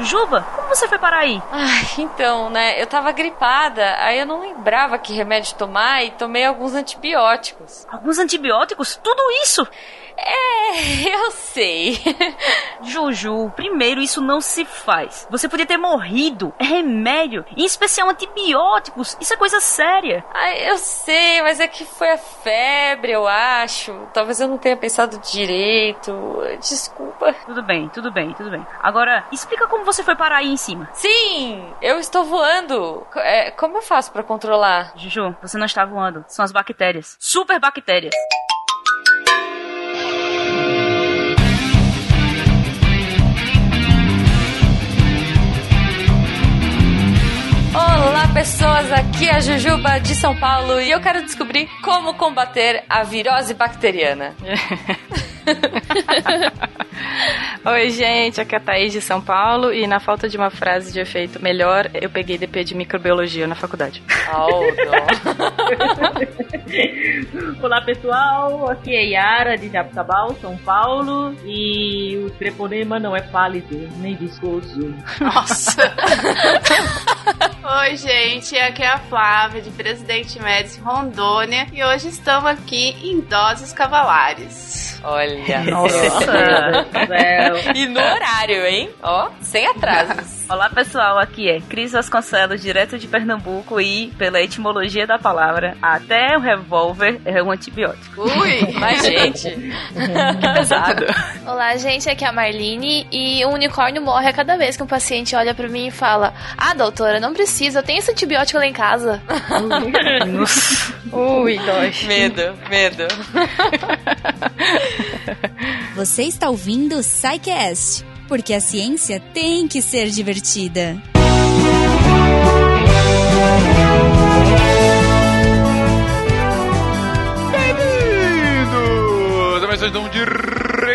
Juba, como você foi parar aí? Ai, então, né? Eu tava gripada, aí eu não lembrava que remédio tomar e tomei alguns antibióticos. Alguns antibióticos? Tudo isso? É, eu sei. Juju, primeiro isso não se faz. Você podia ter morrido. É remédio, em especial antibióticos. Isso é coisa séria. Ai, eu sei, mas é que foi a febre, eu acho. Talvez eu não tenha pensado direito. Desculpa. Tudo bem, tudo bem, tudo bem. Agora, explica como você foi parar aí em cima. Sim, eu estou voando. É, como eu faço para controlar? Juju, você não está voando. São as bactérias. Super bactérias. Olá, pessoas! Aqui é a Jujuba de São Paulo e eu quero descobrir como combater a virose bacteriana. Oi, gente, aqui é a Thaís de São Paulo e na falta de uma frase de efeito melhor, eu peguei DP de microbiologia na faculdade. Oh, Olá, pessoal, aqui é Yara de Jabutabal, São Paulo e o treponema não é pálido nem viscoso. Nossa! Oi, gente, aqui é a Flávia de Presidente Médici Rondônia e hoje estamos aqui em Doses Cavalares. Olha. Nossa. e no horário, hein? Ó, sem atrasos. Olá, pessoal. Aqui é Cris Vasconcelos, direto de Pernambuco e, pela etimologia da palavra, até o revólver é um antibiótico. Ui, mas gente. que pesado. Olá, gente. Aqui é a Marlene e um unicórnio morre a cada vez que um paciente olha pra mim e fala: Ah, doutora, não precisa, eu tenho esse antibiótico lá em casa. Ui, dói. Medo, medo. Você está ouvindo o SciCast, porque a ciência tem que ser divertida. Bem-vindos a mais um de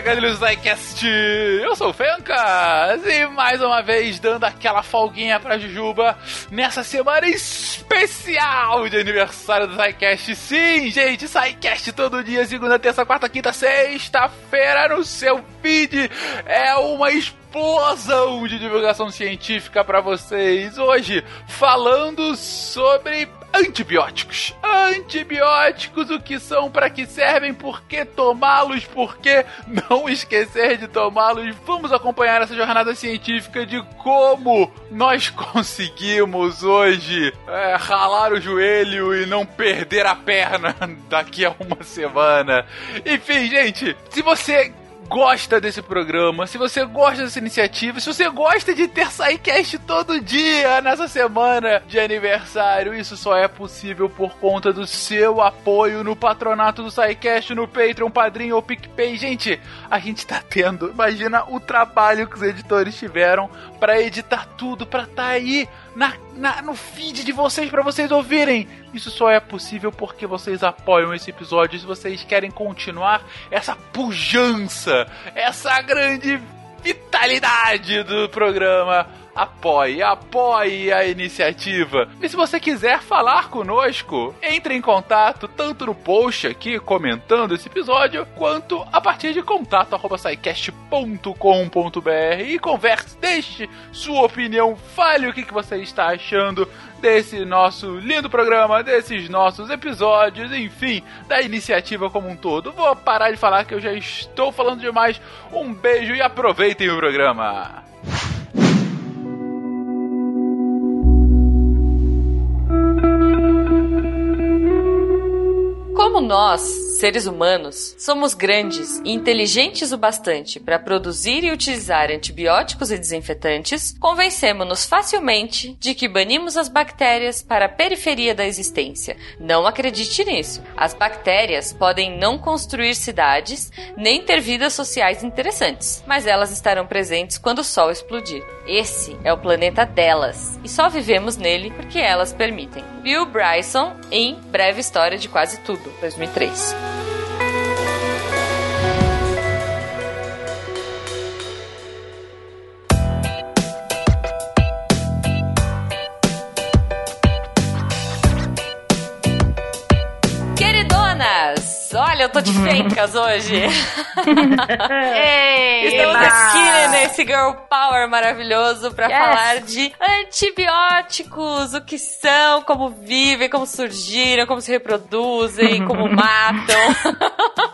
Recadilhos SciCast. Eu sou o Fencas e mais uma vez dando aquela folguinha pra Jujuba nessa semana especial de aniversário do SciCast. Sim, gente, SciCast todo dia, segunda, terça, quarta, quinta, sexta-feira no seu feed. É uma explosão de divulgação científica para vocês. Hoje, falando sobre antibióticos. Antibióticos, o que são, para que servem, por que tomá-los, por que não esquecer de tomá-los. Vamos acompanhar essa jornada científica de como nós conseguimos hoje é, ralar o joelho e não perder a perna daqui a uma semana. Enfim, gente, se você gosta desse programa, se você gosta dessa iniciativa, se você gosta de ter SciCast todo dia nessa semana de aniversário, isso só é possível por conta do seu apoio no patronato do SciCast, no Patreon, Padrinho ou PicPay. Gente, a gente tá tendo, imagina o trabalho que os editores tiveram para editar tudo, para tá aí na, na, no feed de vocês para vocês ouvirem. Isso só é possível porque vocês apoiam esse episódio. Se vocês querem continuar essa pujança, essa grande vitalidade do programa, apoie, apoie a iniciativa. E se você quiser falar conosco, entre em contato tanto no post aqui comentando esse episódio, quanto a partir de contato@saicast.com.br e converse, deixe sua opinião, fale o que, que você está achando desse nosso lindo programa, desses nossos episódios, enfim, da iniciativa como um todo. Vou parar de falar que eu já estou falando demais. Um beijo e aproveitem o programa. Como nós, seres humanos, somos grandes e inteligentes o bastante para produzir e utilizar antibióticos e desinfetantes, convencemos-nos facilmente de que banimos as bactérias para a periferia da existência. Não acredite nisso. As bactérias podem não construir cidades nem ter vidas sociais interessantes, mas elas estarão presentes quando o Sol explodir. Esse é o planeta delas e só vivemos nele porque elas permitem. Bill Bryson em Breve História de Quase Tudo, 2003. Olha, eu tô de Fencas hoje. Ei, Estamos eba! aqui nesse Girl Power maravilhoso pra Yes. falar de antibióticos, o que são, como vivem, como surgiram, como se reproduzem, como matam.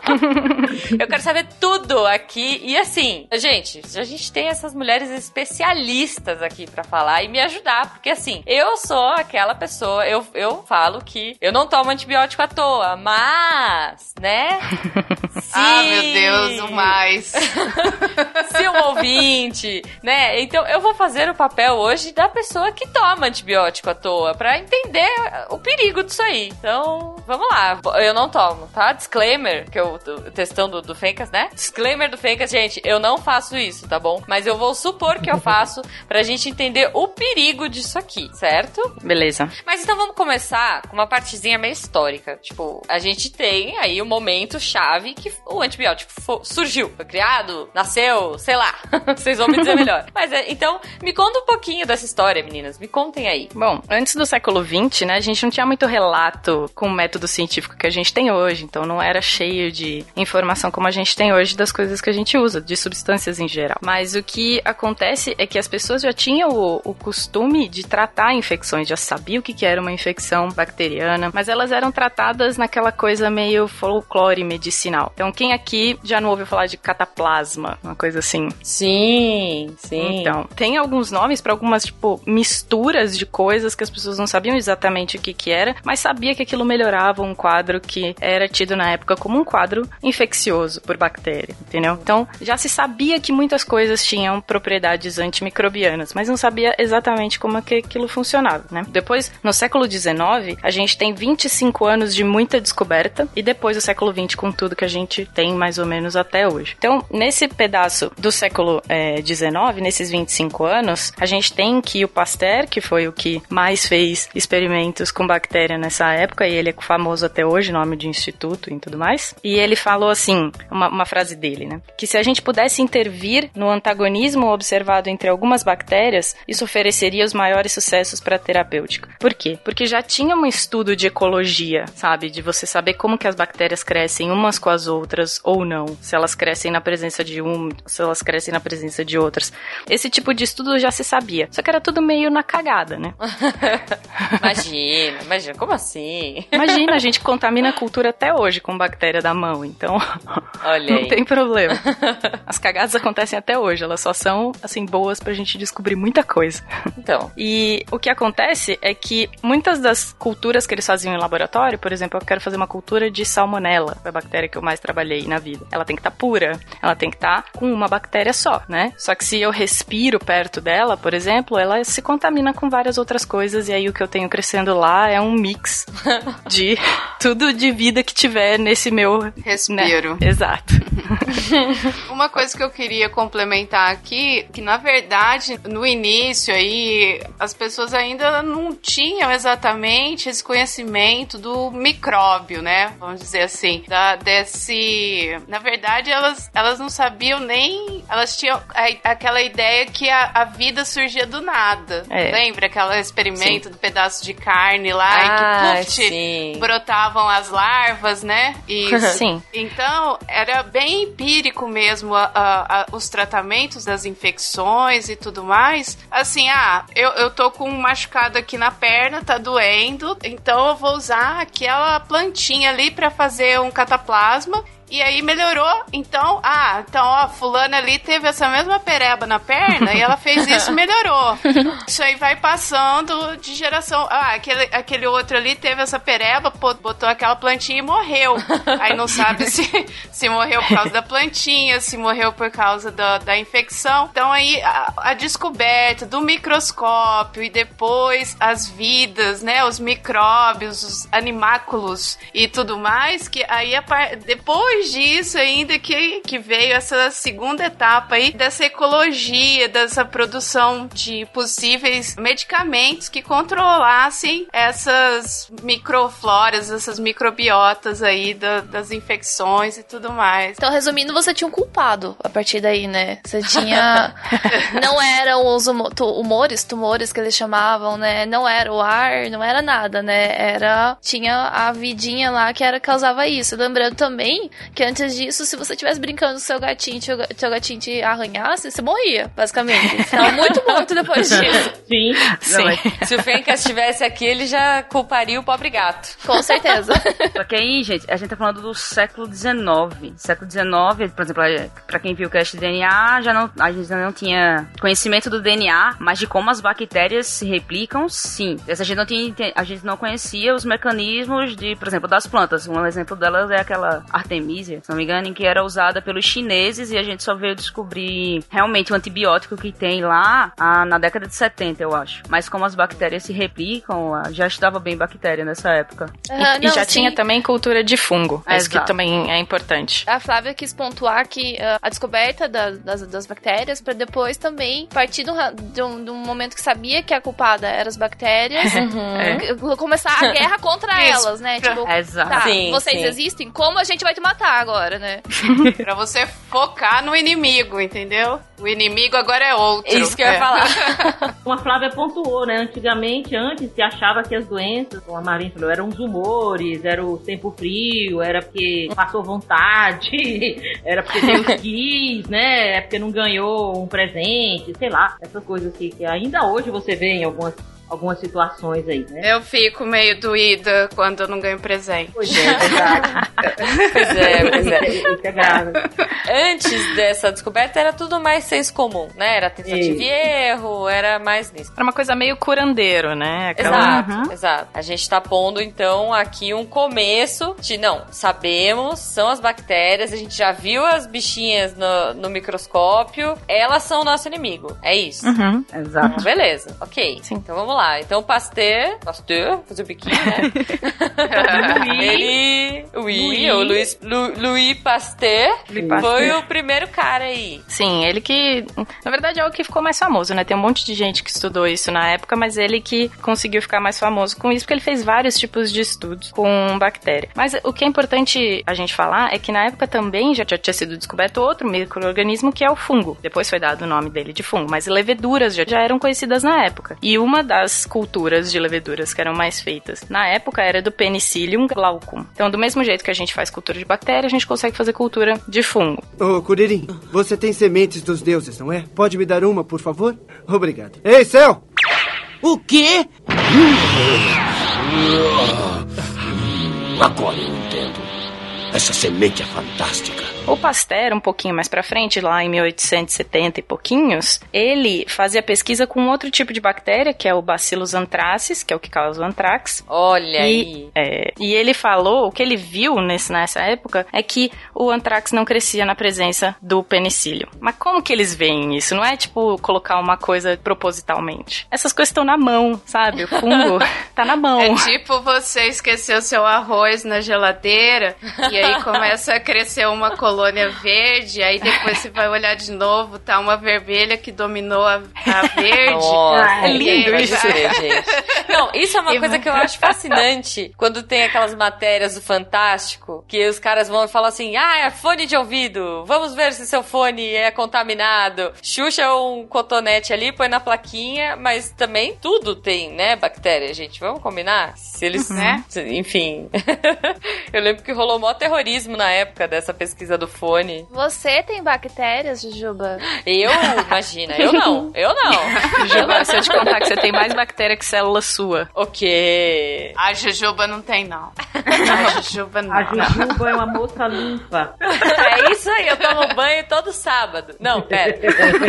Eu quero saber tudo aqui. E assim, gente, a gente tem essas mulheres especialistas aqui pra falar e me ajudar. Porque assim, eu sou aquela pessoa, eu, eu falo que eu não tomo antibiótico à toa, mas, né? Ah, meu Deus, o mais. se um ouvinte, né? Então eu vou fazer o papel hoje da pessoa que toma antibiótico à toa, pra entender o perigo disso aí. Então, vamos lá. Eu não tomo, tá? Disclaimer, que eu o textão do, do Fencas, né? Disclaimer do Fencas, gente, eu não faço isso, tá bom? Mas eu vou supor que eu faço pra gente entender o perigo disso aqui, certo? Beleza. Mas então vamos começar com uma partezinha meio histórica. Tipo, a gente tem aí o momento chave que o antibiótico surgiu, foi criado, nasceu, sei lá. Vocês vão me dizer melhor. Mas é, então, me conta um pouquinho dessa história, meninas. Me contem aí. Bom, antes do século XX, né, a gente não tinha muito relato com o método científico que a gente tem hoje, então não era cheio de informação como a gente tem hoje das coisas que a gente usa, de substâncias em geral. Mas o que acontece é que as pessoas já tinham o, o costume de tratar infecções, já sabiam o que, que era uma infecção bacteriana, mas elas eram tratadas naquela coisa meio folclore medicinal. Então, quem aqui já não ouviu falar de cataplasma, uma coisa assim? Sim, sim. Então, tem alguns nomes para algumas, tipo, misturas de coisas que as pessoas não sabiam exatamente o que que era, mas sabia que aquilo melhorava um quadro que era tido na época como um quadro infeccioso por bactéria, entendeu? Então, já se sabia que muitas coisas tinham propriedades antimicrobianas, mas não sabia exatamente como é que aquilo funcionava, né? Depois, no século XIX, a gente tem 25 anos de muita descoberta e depois o século XX com tudo que a gente tem mais ou menos até hoje. Então, nesse pedaço do século eh, XIX, nesses 25 anos, a gente tem que o Pasteur, que foi o que mais fez experimentos com bactéria nessa época, e ele é famoso até hoje, nome de instituto e tudo mais, e ele falou assim, uma, uma frase dele, né? Que se a gente pudesse intervir no antagonismo observado entre algumas bactérias, isso ofereceria os maiores sucessos para a terapêutica. Por quê? Porque já tinha um estudo de ecologia, sabe? De você saber como que as bactérias crescem umas com as outras ou não. Se elas crescem na presença de um, se elas crescem na presença de outras. Esse tipo de estudo já se sabia. Só que era tudo meio na cagada, né? Imagina, imagina, como assim? Imagina, a gente contamina a cultura até hoje com bactéria da mão, então Olha não aí. tem problema. As cagadas acontecem até hoje, elas só são, assim, boas pra gente descobrir muita coisa. Então, E o que acontece é que muitas das culturas que eles faziam em laboratório, por exemplo, eu quero fazer uma cultura de salmonela, foi a bactéria que eu mais trabalhei na vida. Ela tem que estar pura, ela tem que estar com uma bactéria só, né? Só que se eu respiro perto dela, por exemplo, ela se contamina com várias outras coisas e aí o que eu tenho crescendo lá é um mix de tudo de vida que tiver nesse meu né? Respiro. Exato. Uma coisa que eu queria complementar aqui, que na verdade, no início aí, as pessoas ainda não tinham exatamente esse conhecimento do micróbio, né? Vamos dizer assim, da, desse... Na verdade, elas, elas não sabiam nem... Elas tinham a- aquela ideia que a, a vida surgia do nada. É. Lembra aquele experimento do pedaço de carne lá? ah, e que, puf, sim. brotavam as larvas, né? E Sim. então, era bem empírico mesmo a- a- os tratamentos das infecções e tudo mais. Assim, ah, eu, eu tô com um machucado aqui na perna, tá doendo, então eu vou usar aquela plantinha ali pra fazer um cataplasma. E aí melhorou, então, ah, então, ó, fulana ali teve essa mesma pereba na perna e ela fez isso e melhorou. Isso aí vai passando de geração. Ah, aquele, aquele outro ali teve essa pereba, pô, botou aquela plantinha e morreu. Aí não sabe se, se morreu por causa da plantinha, se morreu por causa da, da infecção. Então aí a, a descoberta do microscópio e depois as vidas, né, os micróbios, os animáculos e tudo mais, que aí a par- depois disso ainda que, que veio essa segunda etapa aí dessa ecologia, dessa produção de possíveis medicamentos que controlassem essas microfloras, essas microbiotas aí da- das infecções e tudo mais. Então, resumindo, você tinha um culpado a partir daí, né? Você tinha. não eram os humores, tumores que eles chamavam, né? Não era o ar, não era nada, né? Era. Tinha a vidinha lá que era causava isso. Lembrando também que antes disso, se você estivesse brincando com seu gatinho, seu, seu gatinho te arranhasse, você morria, basicamente. Você tava muito morto depois disso. Sim. Não, Se o Fencas estivesse aqui, ele já culparia o pobre gato. Com certeza. Só que aí, gente, a gente tá falando do século XIX. Século XIX, por exemplo, é, pra quem viu o cast de DNA, já não, a gente não tinha conhecimento do DNA, mas de como as bactérias se replicam, sim. Essa gente não tinha, a gente não conhecia os mecanismos de, por exemplo, das plantas. Um exemplo delas é aquela Artemisia, se não me engano, em que era usada pelos chineses e a gente só veio descobrir realmente o antibiótico que tem lá ah, na década de 70, eu acho. Mas como as bactérias se replicam, ah, já estudava bem bactéria nessa época. Ah, e não, já sim. tinha também cultura de fungo. É, Isso que também é importante. A Flávia quis pontuar que ah, a descoberta da- das, das bactérias para depois também partir do ra- de um, de um momento que sabia que a culpada eram as bactérias, É. c- começar a guerra contra elas, né? Tipo, Exato. tá, Sim, vocês sim. existem, como a gente vai te matar agora, né? Pra você focar no inimigo, entendeu? O inimigo agora é outro. É isso que eu ia É. falar. Como a Flávia pontuou, né? Antigamente, antes se achava que as doenças, como a Marinha falou, eram os humores, era o tempo frio, era porque passou vontade, era porque Deus quis, né? É porque não ganhou um presente, sei lá, essas coisas que, que ainda hoje você vê em algumas, algumas situações aí, né? Eu fico meio doída quando eu não ganho presente. Pois é, é verdade. Pois é, pois é. Isso é grave. Antes dessa descoberta era tudo mais senso comum, né? Era tentativa e erro, era mais nisso. Era uma coisa meio curandeiro, né? Aquela- Exato, exato. A gente tá pondo então aqui um começo de não, sabemos, são as bactérias, a gente já viu as bichinhas no, no microscópio, elas são o nosso inimigo. É isso. Uhum. Exato. Então, beleza, ok. Sim. Então vamos lá. Então Pasteur, Pasteur, fazer o biquinho, né? Ele, oui, o Louis, Lu- Louis Pasteur, Louis Pasteur. foi o primeiro cara aí. Sim, ele que. Na verdade é o que ficou mais famoso, né? Tem um monte de gente que estudou isso na época, mas ele que conseguiu ficar mais famoso com isso, porque ele fez vários tipos de estudos com bactéria. Mas o que é importante a gente falar é que na época também já tinha sido descoberto outro microorganismo que é o fungo. Depois foi dado o nome dele de fungo, mas leveduras já, já eram conhecidas na época. E uma das culturas de leveduras que eram mais feitas na época era do Penicillium glaucum. Então, do mesmo jeito que a gente faz cultura de bactéria, a gente consegue fazer cultura de fungo. Ô, Curirim, você tem sementes dos deuses, não é? Pode me dar uma, por favor? Obrigado. Ei, céu! O quê? Agora eu entendo. Essa semente é fantástica. O Pasteur, um pouquinho mais pra frente, lá em 1870 e pouquinhos, ele fazia pesquisa com outro tipo de bactéria, que é o Bacillus anthracis, que é o que causa o antrax. Olha E, aí. é, e ele falou, o que ele viu nesse, nessa época, é que o antrax não crescia na presença do penicílio. Mas como que eles veem isso? Não é tipo colocar uma coisa propositalmente. Essas coisas estão na mão, sabe? O fungo tá na mão. É tipo você esquecer o seu arroz na geladeira e aí começa a crescer uma colônia verde, aí depois você vai olhar de novo, tá uma vermelha que dominou a, a verde. Nossa, é lindo isso. gente. Não, isso é uma E coisa que eu acho fascinante quando tem aquelas matérias do Fantástico, que os caras vão e falam assim: ah, é fone de ouvido, vamos ver se seu fone é contaminado. Xuxa um cotonete ali, põe na plaquinha, mas também tudo tem, né, bactéria, gente. Vamos combinar? Se eles, né? Enfim. eu lembro que rolou mó terrorismo na época dessa pesquisa do fone. Você tem bactérias, Jujuba? Eu, imagina, eu não, eu não. Juba, se eu te contar que você tem mais bactéria que célula sua. Ok. A Jujuba não tem, não. A Jujuba não. A Jujuba é uma moça limpa. É isso aí, eu tomo banho todo sábado. Não, pera.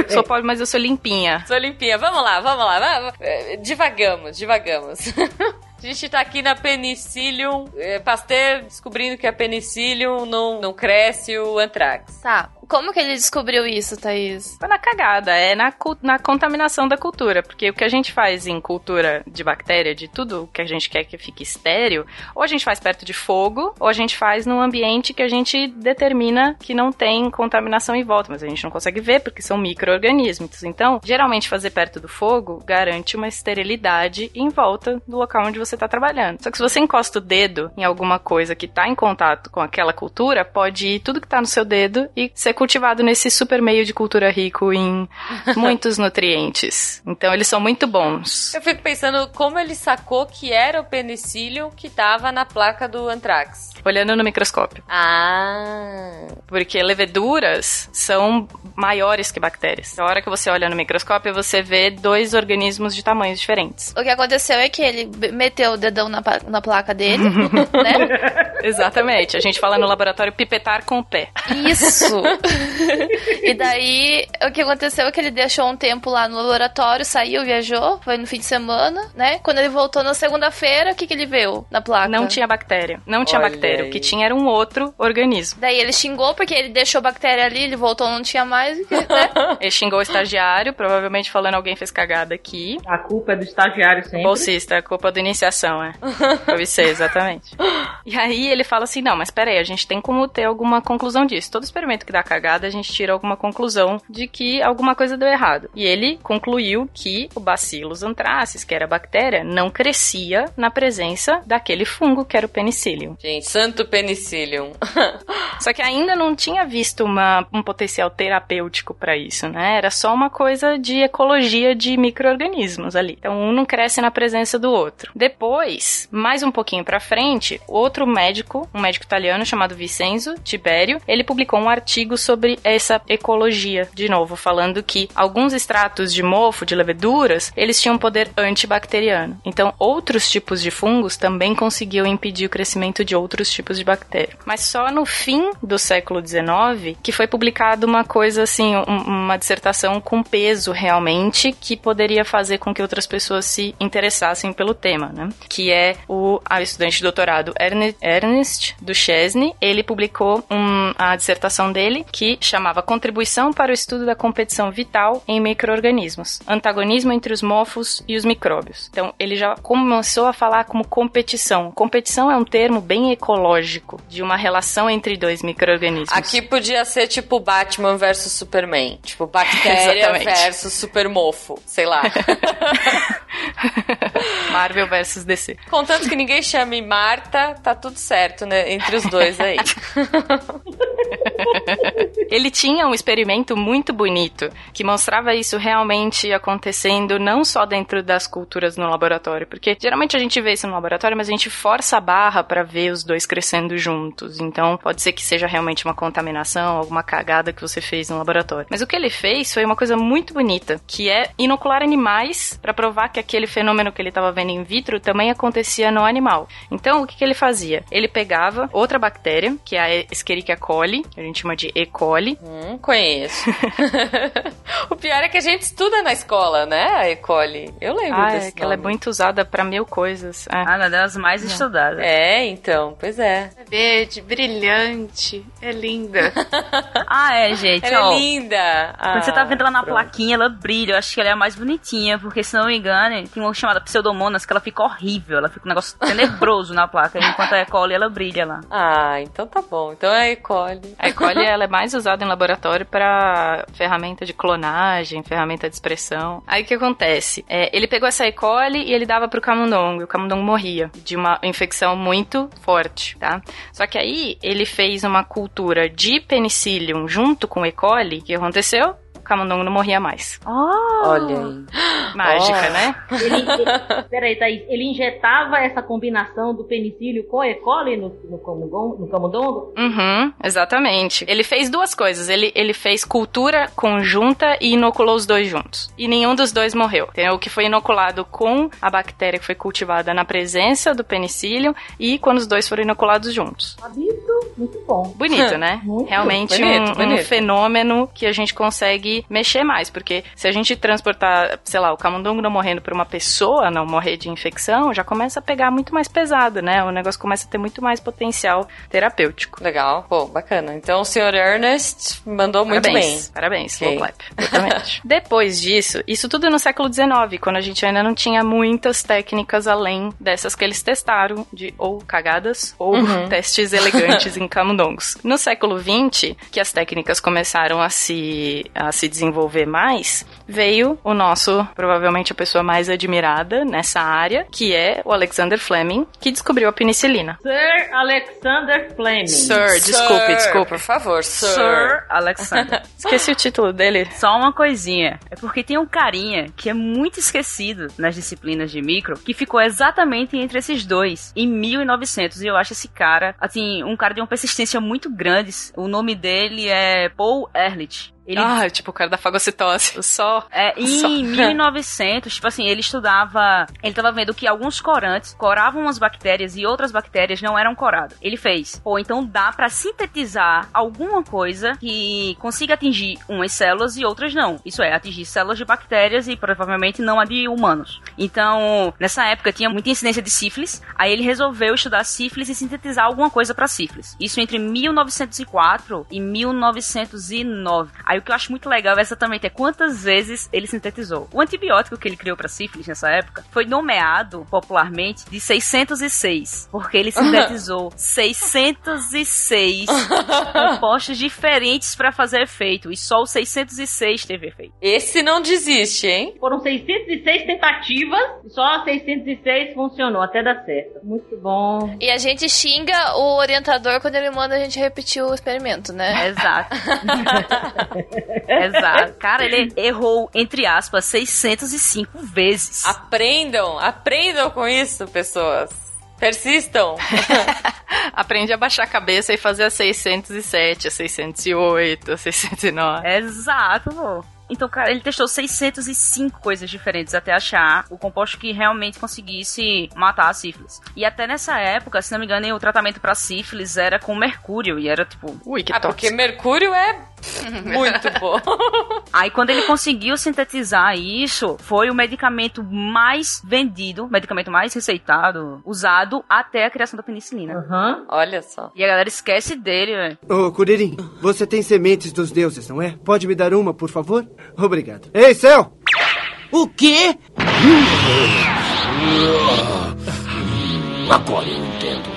Sou pobre, mas eu sou limpinha. Sou limpinha. Vamos lá, vamos lá. Vamos. É, Divagamos, divagamos. A gente tá aqui na Penicillium, é, Pasteur descobrindo que a Penicillium não, não cresce o antrax. Tá. Como que ele descobriu isso, Thaís? Foi na cagada, é na, na contaminação da cultura. Porque o que a gente faz em cultura de bactéria, de tudo que a gente quer que fique estéreo, ou a gente faz perto de fogo, ou a gente faz num ambiente que a gente determina que não tem contaminação em volta. Mas a gente não consegue ver porque são micro-organismos. Então, geralmente fazer perto do fogo garante uma esterilidade em volta do local onde você está trabalhando. Só que se você encosta o dedo em alguma coisa que está em contato com aquela cultura, pode ir tudo que está no seu dedo e ser cultivado nesse super meio de cultura rico em muitos nutrientes. Então eles são muito bons. Eu fico pensando como ele sacou que era o penicillium que tava na placa do anthrax. Olhando no microscópio. Ah. Porque leveduras são maiores que bactérias. A hora que você olha no microscópio, você vê dois organismos de tamanhos diferentes. O que aconteceu é que ele meteu o dedão na, na placa dele, né? Exatamente. A gente fala no laboratório pipetar com o pé. Isso! e daí, o que aconteceu é que ele deixou um tempo lá no laboratório, saiu, viajou, foi no fim de semana, né? Quando ele voltou na segunda-feira, o que, que ele viu na placa? Não tinha bactéria. Não tinha Olha bactéria. aí. O que tinha era um outro organismo. Daí ele xingou porque ele deixou bactéria ali, ele voltou, não tinha mais, né? Ele xingou o estagiário, provavelmente falando alguém fez cagada aqui. A culpa é do estagiário sempre. Bolsista, a culpa da iniciação, é. Deve ser, exatamente. E aí ele fala assim: não, mas peraí, a gente tem como ter alguma conclusão disso. Todo experimento que dá cagada, a gente tira alguma conclusão de que alguma coisa deu errado. E ele concluiu que o Bacillus anthracis, que era a bactéria, não crescia na presença daquele fungo que era o penicillium. Gente, santo penicillium. Só que ainda não tinha visto uma- um potencial terapêutico para isso, né? Era só uma coisa de ecologia de micro-organismos ali. Então um não cresce na presença do outro. Depois, mais um pouquinho pra frente, outro médico, um médico italiano chamado Vincenzo Tibério, ele publicou um artigo sobre essa ecologia, de novo, falando que alguns extratos de mofo, de leveduras, eles tinham poder antibacteriano. Então, outros tipos de fungos também conseguiam impedir o crescimento de outros tipos de bactéria. Mas só no fim do século XIX que foi publicada uma coisa assim, um- uma dissertação com peso realmente que poderia fazer com que outras pessoas se interessassem pelo tema, né? Que é o estudante de doutorado Erne- Ernest Duchesne. Ele publicou um- a dissertação dele que chamava Contribuição para o estudo da competição vital em micro-organismos, antagonismo entre os mofos e os micróbios. Então, ele já começou a falar como competição. Competição é um termo bem ecológico de uma relação entre dois micro-organismos. Aqui podia ser tipo Batman versus Superman. Tipo, bactéria versus supermofo. Sei lá. Marvel versus DC. Contanto que ninguém chame Marta, tá tudo certo, né? Entre os dois aí. Ele tinha um experimento muito bonito que mostrava isso realmente acontecendo não só dentro das culturas no laboratório, porque geralmente a gente vê isso no laboratório, mas a gente força a barra para ver os dois crescendo juntos. Então pode ser que seja realmente uma contaminação, alguma cagada que você fez no laboratório. Mas o que ele fez foi uma coisa muito bonita, que é inocular animais para provar que aquele fenômeno que ele estava vendo in vitro também acontecia no animal. Então o que, que ele fazia? Ele pegava outra bactéria, que é a Escherichia coli, que a gente chama de E. coli, Hum, conheço. o pior é que a gente estuda na escola, né? A E. coli. Eu lembro Ah, desse é que ela é muito usada pra mil coisas. É. Ah, uma das mais estudadas. É, então, pois é. Verde, brilhante, é linda. Ah, é, gente, Ela ó. é linda. Quando você tá Ah, vendo ela na pronto. plaquinha, ela brilha. Eu acho que ela é a mais bonitinha, porque se não me engano, tem uma chamada Pseudomonas que ela fica horrível. Ela fica um negócio tenebroso na placa. Enquanto a E. coli, ela brilha lá. Ah, então tá bom. Então é a E. coli. A E. coli ela é mais usada em laboratório pra ferramenta de clonagem, ferramenta de expressão. Aí o que acontece? É, ele pegou essa E. coli e ele dava pro camundongo, e o camundongo morria de uma infecção muito forte, tá? Só que aí ele fez uma cultura de penicillium junto com E. coli. O que aconteceu? Camundongo não morria mais. Olha aí. Mágica, Oh. né? Ele, ele- peraí, Thaís, ele injetava essa combinação do penicílio com E. coli no, no, camundongo, no camundongo? Uhum, exatamente. Ele fez duas coisas. Ele, ele fez cultura conjunta e inoculou os dois juntos. E nenhum dos dois morreu. Tem o que foi inoculado com a bactéria que foi cultivada na presença do penicílio e quando os dois foram inoculados juntos. Sabido? Muito bom. Bonito, né? Muito Realmente bonito, um, um bonito. fenômeno que a gente consegue mexer mais. Porque se a gente transportar, sei lá, o camundongo não morrendo por uma pessoa, não morrer de infecção, já começa a pegar muito mais pesado, né? O negócio começa a ter muito mais potencial terapêutico. Legal. Pô, bacana. Então o senhor Ernest mandou muito parabéns, bem. Parabéns, Ok. slow clap. Exatamente. Depois disso, isso tudo no século XIX, quando a gente ainda não tinha muitas técnicas além dessas que eles testaram, de ou cagadas ou Uhum. testes elegantes em camundongos. No século XX, que as técnicas começaram a se, a se desenvolver mais, veio o nosso, provavelmente a pessoa mais admirada nessa área, que é o Alexander Fleming, que descobriu a penicilina. Sir Alexander Fleming. Sir, desculpe, desculpe. Por favor, sir. Sir Alexander. Esqueci o título dele. Só uma coisinha. É porque tem um carinha que é muito esquecido nas disciplinas de micro, que ficou exatamente entre esses dois, em 1900. E eu acho esse cara, assim, um cara de uma persistência muito grande. O nome dele é Paul Ehrlich. Ele Ah, tipo o cara da fagocitose. Só. É, Só. em 1900, tipo assim, ele estudava. Ele tava vendo que alguns corantes coravam umas bactérias e outras bactérias não eram coradas. Ele fez, pô, então dá pra sintetizar alguma coisa que consiga atingir umas células e outras não. Isso é, atingir células de bactérias e provavelmente não a de humanos. Então, nessa época tinha muita incidência de sífilis, aí ele resolveu estudar sífilis e sintetizar alguma coisa pra sífilis. Isso entre 1904 e 1909. Aí o que eu acho muito legal é exatamente é quantas vezes ele sintetizou. O antibiótico que ele criou pra sífilis nessa época foi nomeado popularmente de 606, porque ele sintetizou 606 compostos diferentes pra fazer efeito e só o 606 teve efeito. Esse não desiste, hein? Foram 606 tentativas e só 606 funcionou, até dar certo. Muito bom. E a gente xinga o orientador quando ele manda a gente repetir o experimento, né? Exato. Exato. Cara, ele errou, entre aspas, 605 vezes. Aprendam, aprendam com isso, pessoas. Persistam. Aprende a baixar a cabeça e fazer a 607, a 608, a 609. Exato, pô. Então, cara, ele testou 605 coisas diferentes até achar o composto que realmente conseguisse matar a sífilis. E até nessa época, se não me engano, o tratamento pra sífilis era com mercúrio. E era tipo. Ui, que Ah, tóxico. porque mercúrio é muito bom. Aí, quando ele conseguiu sintetizar isso, foi o medicamento mais vendido, medicamento mais receitado, usado até a criação da penicilina. Aham. Olha só. E a galera esquece dele, velho. Ô, Kuririn, você tem sementes dos deuses, não é? Pode me dar uma, por favor? Obrigado. Ei, céu! O quê? Agora eu entendo.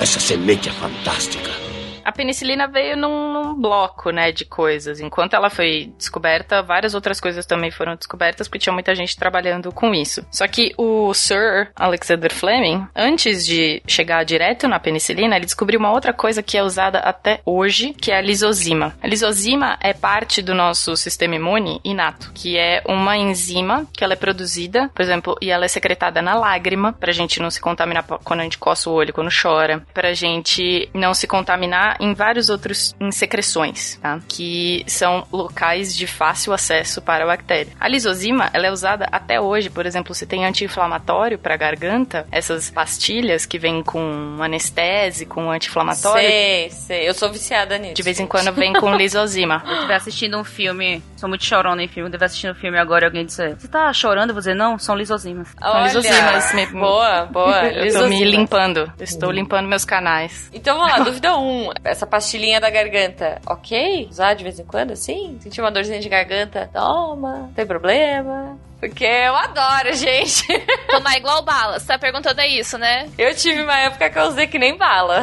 Essa semente é fantástica. A penicilina veio num, num bloco, né, de coisas. Enquanto ela foi descoberta, várias outras coisas também foram descobertas, porque tinha muita gente trabalhando com isso. Só que o Sir Alexander Fleming, antes de chegar direto na penicilina, ele descobriu uma outra coisa que é usada até hoje, que é a lisozima. A lisozima é parte do nosso sistema imune inato, que é uma enzima que ela é produzida, por exemplo, e ela é secretada na lágrima, pra gente não se contaminar quando a gente coça o olho, quando chora, pra gente não se contaminar em vários outros em secreções, tá? Que são locais de fácil acesso para a bactéria. A lisozima, ela é usada até hoje, por exemplo, se tem anti-inflamatório para garganta, essas pastilhas que vêm com anestese, com anti-inflamatório, Sei, sei. Eu sou viciada nisso. de vez em quando vem com lisozima. Se eu estiver assistindo um filme, sou muito chorona em filme, eu estiver assistindo um filme agora e alguém disser, você tá chorando? Eu vou dizer, não, são lisosimas. São Olha, lisosimas. Me- Boa, boa. Eu tô me limpando. Eu estou limpando meus canais. Então vamos lá, dúvida 1. Um. Essa pastilhinha da garganta, ok? Usar de vez em quando, assim? Sentir uma dorzinha de garganta? Toma, não tem problema. Porque eu adoro, gente. Tomar igual bala. Você tá perguntando é isso, né? Eu tive uma época que eu usei que nem bala.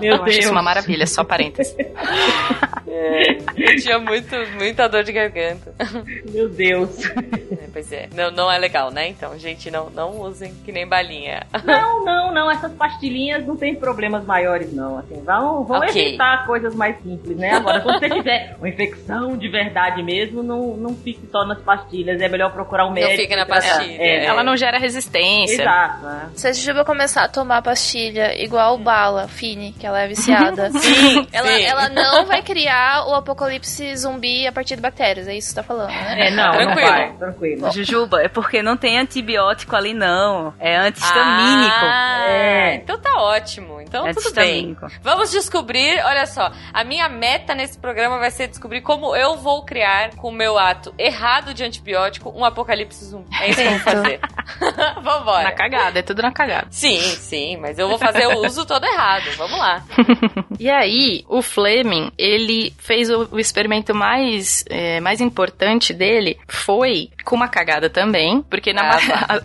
Meu Eu acho Deus. isso uma maravilha, só parênteses. Eu tinha muito, muita dor de garganta. Meu Deus. É, pois é. Não, não é legal, né? Então, gente, não, não usem que nem balinha. Não, não, não. Essas pastilhinhas não tem problemas maiores, não. Assim, vão, vão Ok. evitar coisas mais simples, né? Agora, quando você tiver uma infecção de verdade mesmo, não, não fique só nas pastilhas. É melhor procurar Não médico. fique na e tratar. pastilha. É, Ela não gera resistência. Exato. né? Se a Jujuba começar a tomar pastilha igual bala, Fini, que ela é viciada, Sim, ela, sim. ela não vai criar o apocalipse zumbi a partir de bactérias. É isso que você tá falando, né? É, não, Tranquilo. não vai. Tranquilo. Jujuba, é porque não tem antibiótico ali, não. É antihistamínico. Ah, É. Então tá ótimo. Então é tudo bem. Vamos descobrir, olha só, a minha meta nesse programa vai ser descobrir como eu vou criar, com o meu ato errado de antibiótico, um apocalipse zumbi. É isso que eu vou fazer. Vambora. Na cagada, é tudo na cagada. Sim, sim, mas eu vou fazer o uso todo errado. Vamos lá. E aí, o Fleming, ele fez o, o experimento mais, é, mais importante dele foi com uma cagada também, porque na Ah,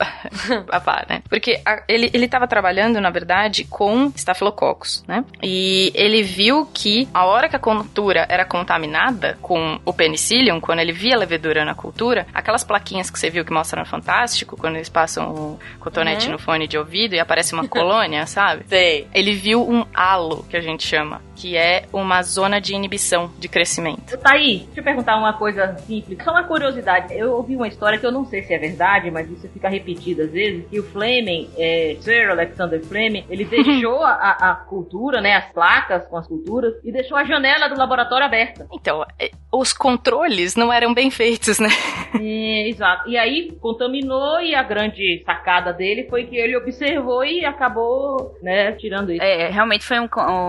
Ah, né? Porque a- ele, ele tava trabalhando, na verdade, com Staphylococcus, né? E ele viu que a hora que a cultura era contaminada com o penicillium, quando ele via a levedura na cultura, aquelas plaquinhas que você viu que mostram no Fantástico, quando eles passam o cotonete Uhum. no fone de ouvido e aparece uma colônia, sabe? Sei. Ele viu um halo, que a gente chama, que é uma zona de inibição de crescimento. Tá aí, deixa eu perguntar uma coisa simples, só uma curiosidade. Eu ouvi uma história que eu não sei se é verdade, mas isso fica repetido às vezes, que o Fleming, é, Sir Alexander Fleming, ele deixou a, a- cultura, né, as placas com as culturas, e deixou a janela do laboratório aberta. Então, eh, os controles não eram bem feitos, né? É, exato. E aí contaminou e a grande sacada dele foi que ele observou e acabou, né, tirando isso. É, realmente foi, um,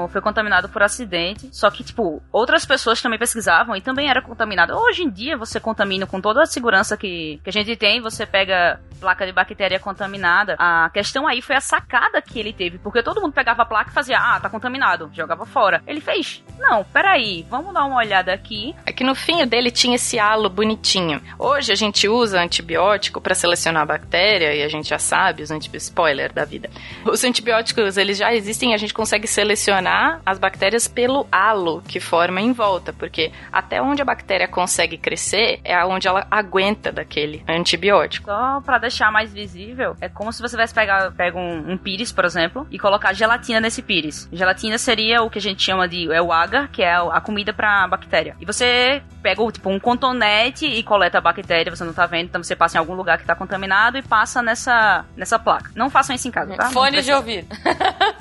foi contaminado por acidente. Só que, tipo, outras pessoas também pesquisavam e também era contaminado. Hoje em dia, você contamina com toda a segurança que, que a gente tem, você pega placa de bactéria contaminada. A questão aí foi a sacada que ele teve, porque todo mundo pegava a placa e fazia, ah, tá contaminado, jogava fora. Ele fez, não, peraí, vamos dar uma olhada aqui. É que no fim dele tinha esse halo bonitinho. Hoje a gente usa antibiótico para selecionar a bactéria e a gente já sabe os antibióticos, spoiler da vida. Os antibióticos, eles já existem a gente consegue selecionar as bactérias pelo halo que forma em volta, porque até onde a bactéria consegue crescer é onde ela aguenta daquele antibiótico. Só pra deixar mais visível, é como se você tivesse pegar, pega um, um pires, por exemplo, e colocar gelatina nesse pires. Gelatina seria o que a gente chama de é o agar, que é a comida pra bactéria. E você pega tipo um contonete e coleta a bactéria, você não tá vendo, então você passa em algum lugar que tá contaminado e passa nessa, nessa placa. Não façam isso em casa, tá? Fone de ouvido.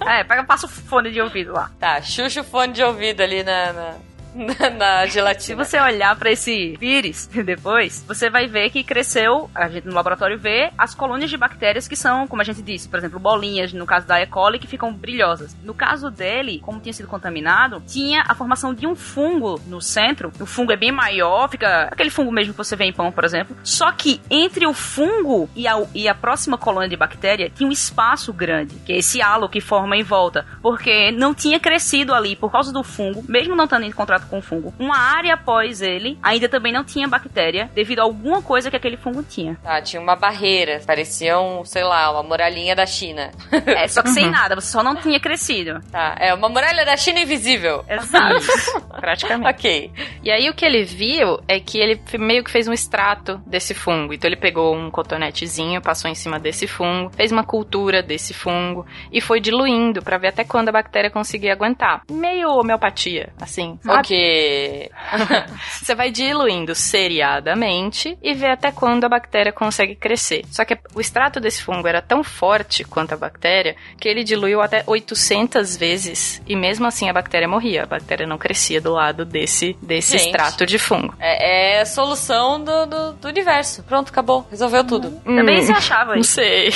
É, pega, passa o fone de ouvido lá. Tá, xuxa o fone de ouvido ali na, na, na, na Se gelatina. você olhar pra esse pires depois, você vai ver que cresceu, a gente no laboratório vê as colônias de bactérias que são, como a gente disse, por exemplo, bolinhas, no caso da E. coli, que ficam brilhosas. No caso dele, como tinha sido contaminado, tinha a formação de um fungo no centro. O fungo é bem maior, fica aquele fungo mesmo que você vê em pão, por exemplo. Só que entre o fungo e a, e a próxima colônia de bactéria tinha um espaço grande, que é esse halo que forma em volta, porque não tinha crescido ali por causa do fungo, mesmo não estando em contato com o fungo. Uma área após ele ainda também não tinha bactéria, devido a alguma coisa que aquele fungo tinha. Tá, tinha uma barreira. Parecia um, sei lá, uma muralhinha da China. É, só que sem nada, você só não tinha crescido. Tá, é uma muralha da China invisível. Exato. Praticamente. Ok. E aí o que ele viu é que ele meio que fez um extrato desse fungo. Então ele pegou um cotonetezinho, passou em cima desse fungo, fez uma cultura desse fungo e foi diluindo pra ver até quando a bactéria conseguia aguentar. Meio homeopatia, assim. sabe? Ok. Você vai diluindo seriadamente e vê até quando a bactéria consegue crescer. Só que o extrato desse fungo era tão forte quanto a bactéria que ele diluiu até 800 vezes e mesmo assim a bactéria morria. A bactéria não crescia do lado desse, desse Gente. extrato de fungo. É, é a solução do, do, do universo. Pronto, acabou. Resolveu tudo. Também Hum, se achava Não isso. sei.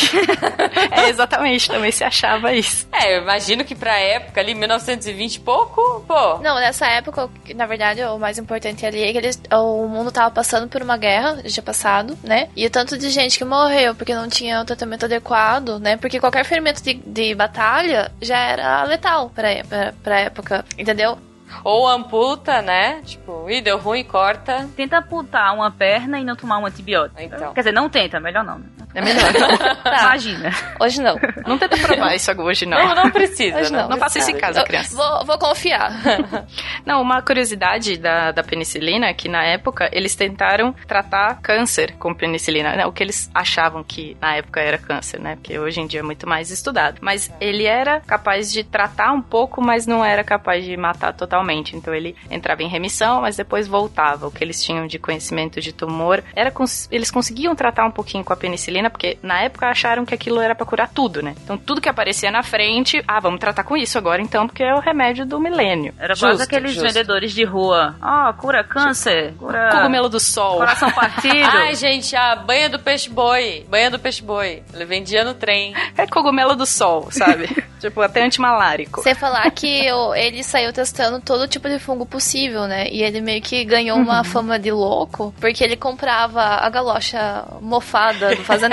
é, exatamente, também se achava isso. É, eu imagino que pra época ali, 1920 e pouco, pô. Não, nessa época, na verdade, o mais importante ali é que eles, o mundo tava passando por uma guerra, já passado, né? E o tanto de gente que morreu porque não tinha o tratamento adequado, né? Porque qualquer ferimento de, de batalha já era letal pra, é- pra, pra época, entendeu? Ou amputa, né? Tipo, ih, deu ruim, corta. Tenta amputar uma perna e não tomar um antibiótico. Então. Quer dizer, não tenta, melhor não. né? É melhor. Imagina. Hoje não. Não tenta provar isso hoje, não. Não, não precisa, Hoje não. Não faça isso em casa, Eu criança. Vou, vou confiar. Não, uma curiosidade da, da penicilina é que na época eles tentaram tratar câncer com penicilina, né? O que eles achavam que na época era câncer, né? Porque hoje em dia é muito mais estudado. Mas ele era capaz de tratar um pouco, mas não era capaz de matar totalmente. Então ele entrava em remissão, mas depois voltava. O que eles tinham de conhecimento de tumor era cons- eles conseguiam tratar um pouquinho com a penicilina, porque na época acharam que aquilo era pra curar tudo, né? Então tudo que aparecia na frente, ah, vamos tratar com isso agora então, porque é o remédio do milênio. Era Justo, quase aqueles justo. vendedores de rua. Ah, cura câncer, cura Cogumelo do sol. coração partido. Ai, gente, a banha do peixe-boi. Banha do peixe-boi. Ele vendia no trem. É cogumelo do sol, sabe? tipo, até antimalárico. Sem falar que ele saiu testando todo tipo de fungo possível, né? E ele meio que ganhou uma fama de louco, porque ele comprava a galocha mofada do fazendeiro,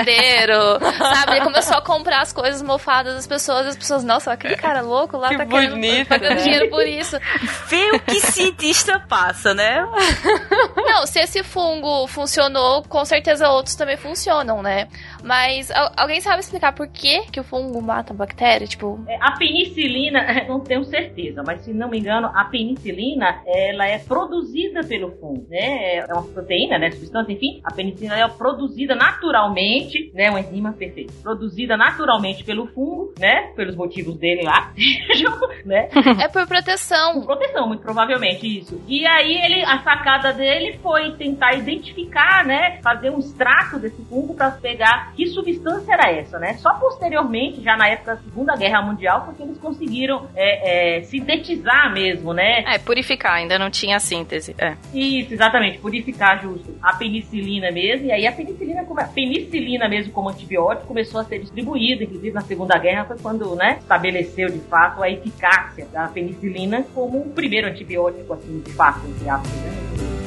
sabe? Ele começou a comprar as coisas mofadas das pessoas, e as pessoas, nossa, aquele cara louco lá Que tá querendo bonito, pagando né? dinheiro por isso. Vê o que cientista passa, né? Não, se esse fungo funcionou, com certeza outros também funcionam, né? Mas al- alguém sabe explicar por que, que o fungo mata a bactéria? Tipo, É, A penicilina, não tenho certeza, mas se não me engano, a penicilina, ela é produzida pelo fungo, né? É uma proteína, né? Substância, enfim. A penicilina é produzida naturalmente, né? Uma enzima perfeita. Produzida naturalmente pelo fungo, né? Pelos motivos dele lá, né? é por proteção. Com proteção, muito provavelmente, isso. E aí ele, a sacada dele foi tentar identificar, né? Fazer um extrato desse fungo para pegar que substância era essa, né? Só posteriormente, já na época da Segunda Guerra Mundial, porque eles conseguiram é, é, sintetizar mesmo, né? É, purificar, ainda não tinha síntese. É. Isso, exatamente, purificar justo a penicilina mesmo, e aí a penicilina, a penicilina mesmo como antibiótico começou a ser distribuída, inclusive na Segunda Guerra foi quando, né, estabeleceu de fato a eficácia da penicilina como o primeiro antibiótico, assim, de fato, entre aspas, né?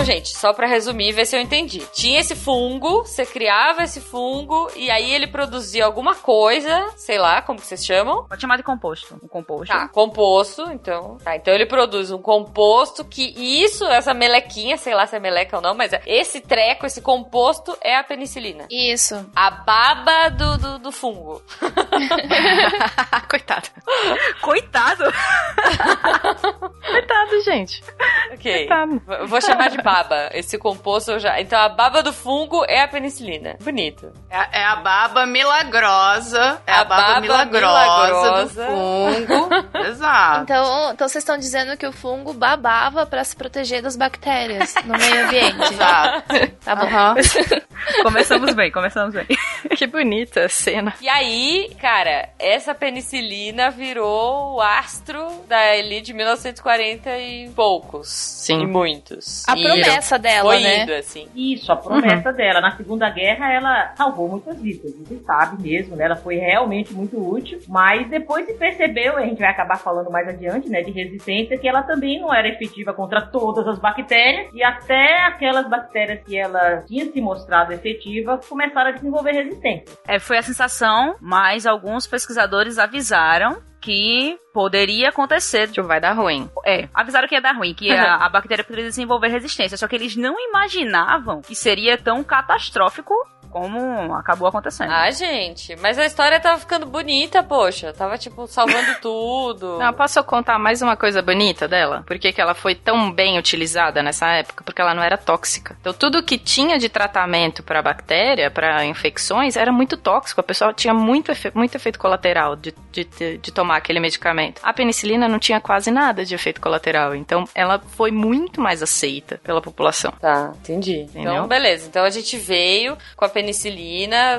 Então, gente, só pra resumir e ver se eu entendi. Tinha esse fungo, você criava esse fungo e aí ele produzia alguma coisa, sei lá, como que vocês chamam? Pode chamar de composto. Um composto. Tá, composto, então. Tá, então ele produz um composto que isso, essa melequinha, sei lá se é meleca ou não, mas esse treco, esse composto é a penicilina. Isso. A baba do, do, do fungo. Coitado. Coitado! Coitado, gente. Ok. Coitado. Vou chamar de baba. Esse composto já. Então a baba do fungo é a penicilina. Bonito. É, é a baba milagrosa. É a, A baba, baba milagrosa, milagrosa. do fungo. Exato. Então, então vocês estão dizendo que o fungo babava pra se proteger das bactérias no meio ambiente. Exato. Tá bom. Aham. Começamos bem, começamos bem. Que bonita a cena. E aí, cara, essa penicilina virou o astro da elite de 1940 e poucos. Sim. E muitos. A E promessa dela, foi né? indo, assim. Isso, a promessa dela. Na Segunda Guerra, ela salvou muitas vidas, você sabe mesmo, né? Ela foi realmente muito útil, mas depois se percebeu, e a gente vai acabar falando mais adiante, né, de resistência, que ela também não era efetiva contra todas as bactérias, e até aquelas bactérias que ela tinha se mostrado efetiva começaram a desenvolver resistência. É, foi a sensação, mas alguns pesquisadores avisaram que poderia acontecer. Tipo, vai dar ruim. É, avisaram que ia dar ruim, que a, a bactéria poderia desenvolver resistência. Só que eles não imaginavam que seria tão catastrófico como acabou acontecendo. Ah, gente, mas a história tava ficando bonita, poxa. Tava, tipo, salvando tudo. Não, posso contar mais uma coisa bonita dela? Por que, que ela foi tão bem utilizada nessa época? Porque ela não era tóxica. Então, tudo que tinha de tratamento para bactéria, para infecções, era muito tóxico. A pessoa tinha muito, efe- muito efeito colateral de, de, de- de tomar aquele medicamento. A penicilina não tinha quase nada de efeito colateral. Então, ela foi muito mais aceita pela população. Tá, entendi. Entendeu? Então, beleza. Então a gente veio com a penicilina,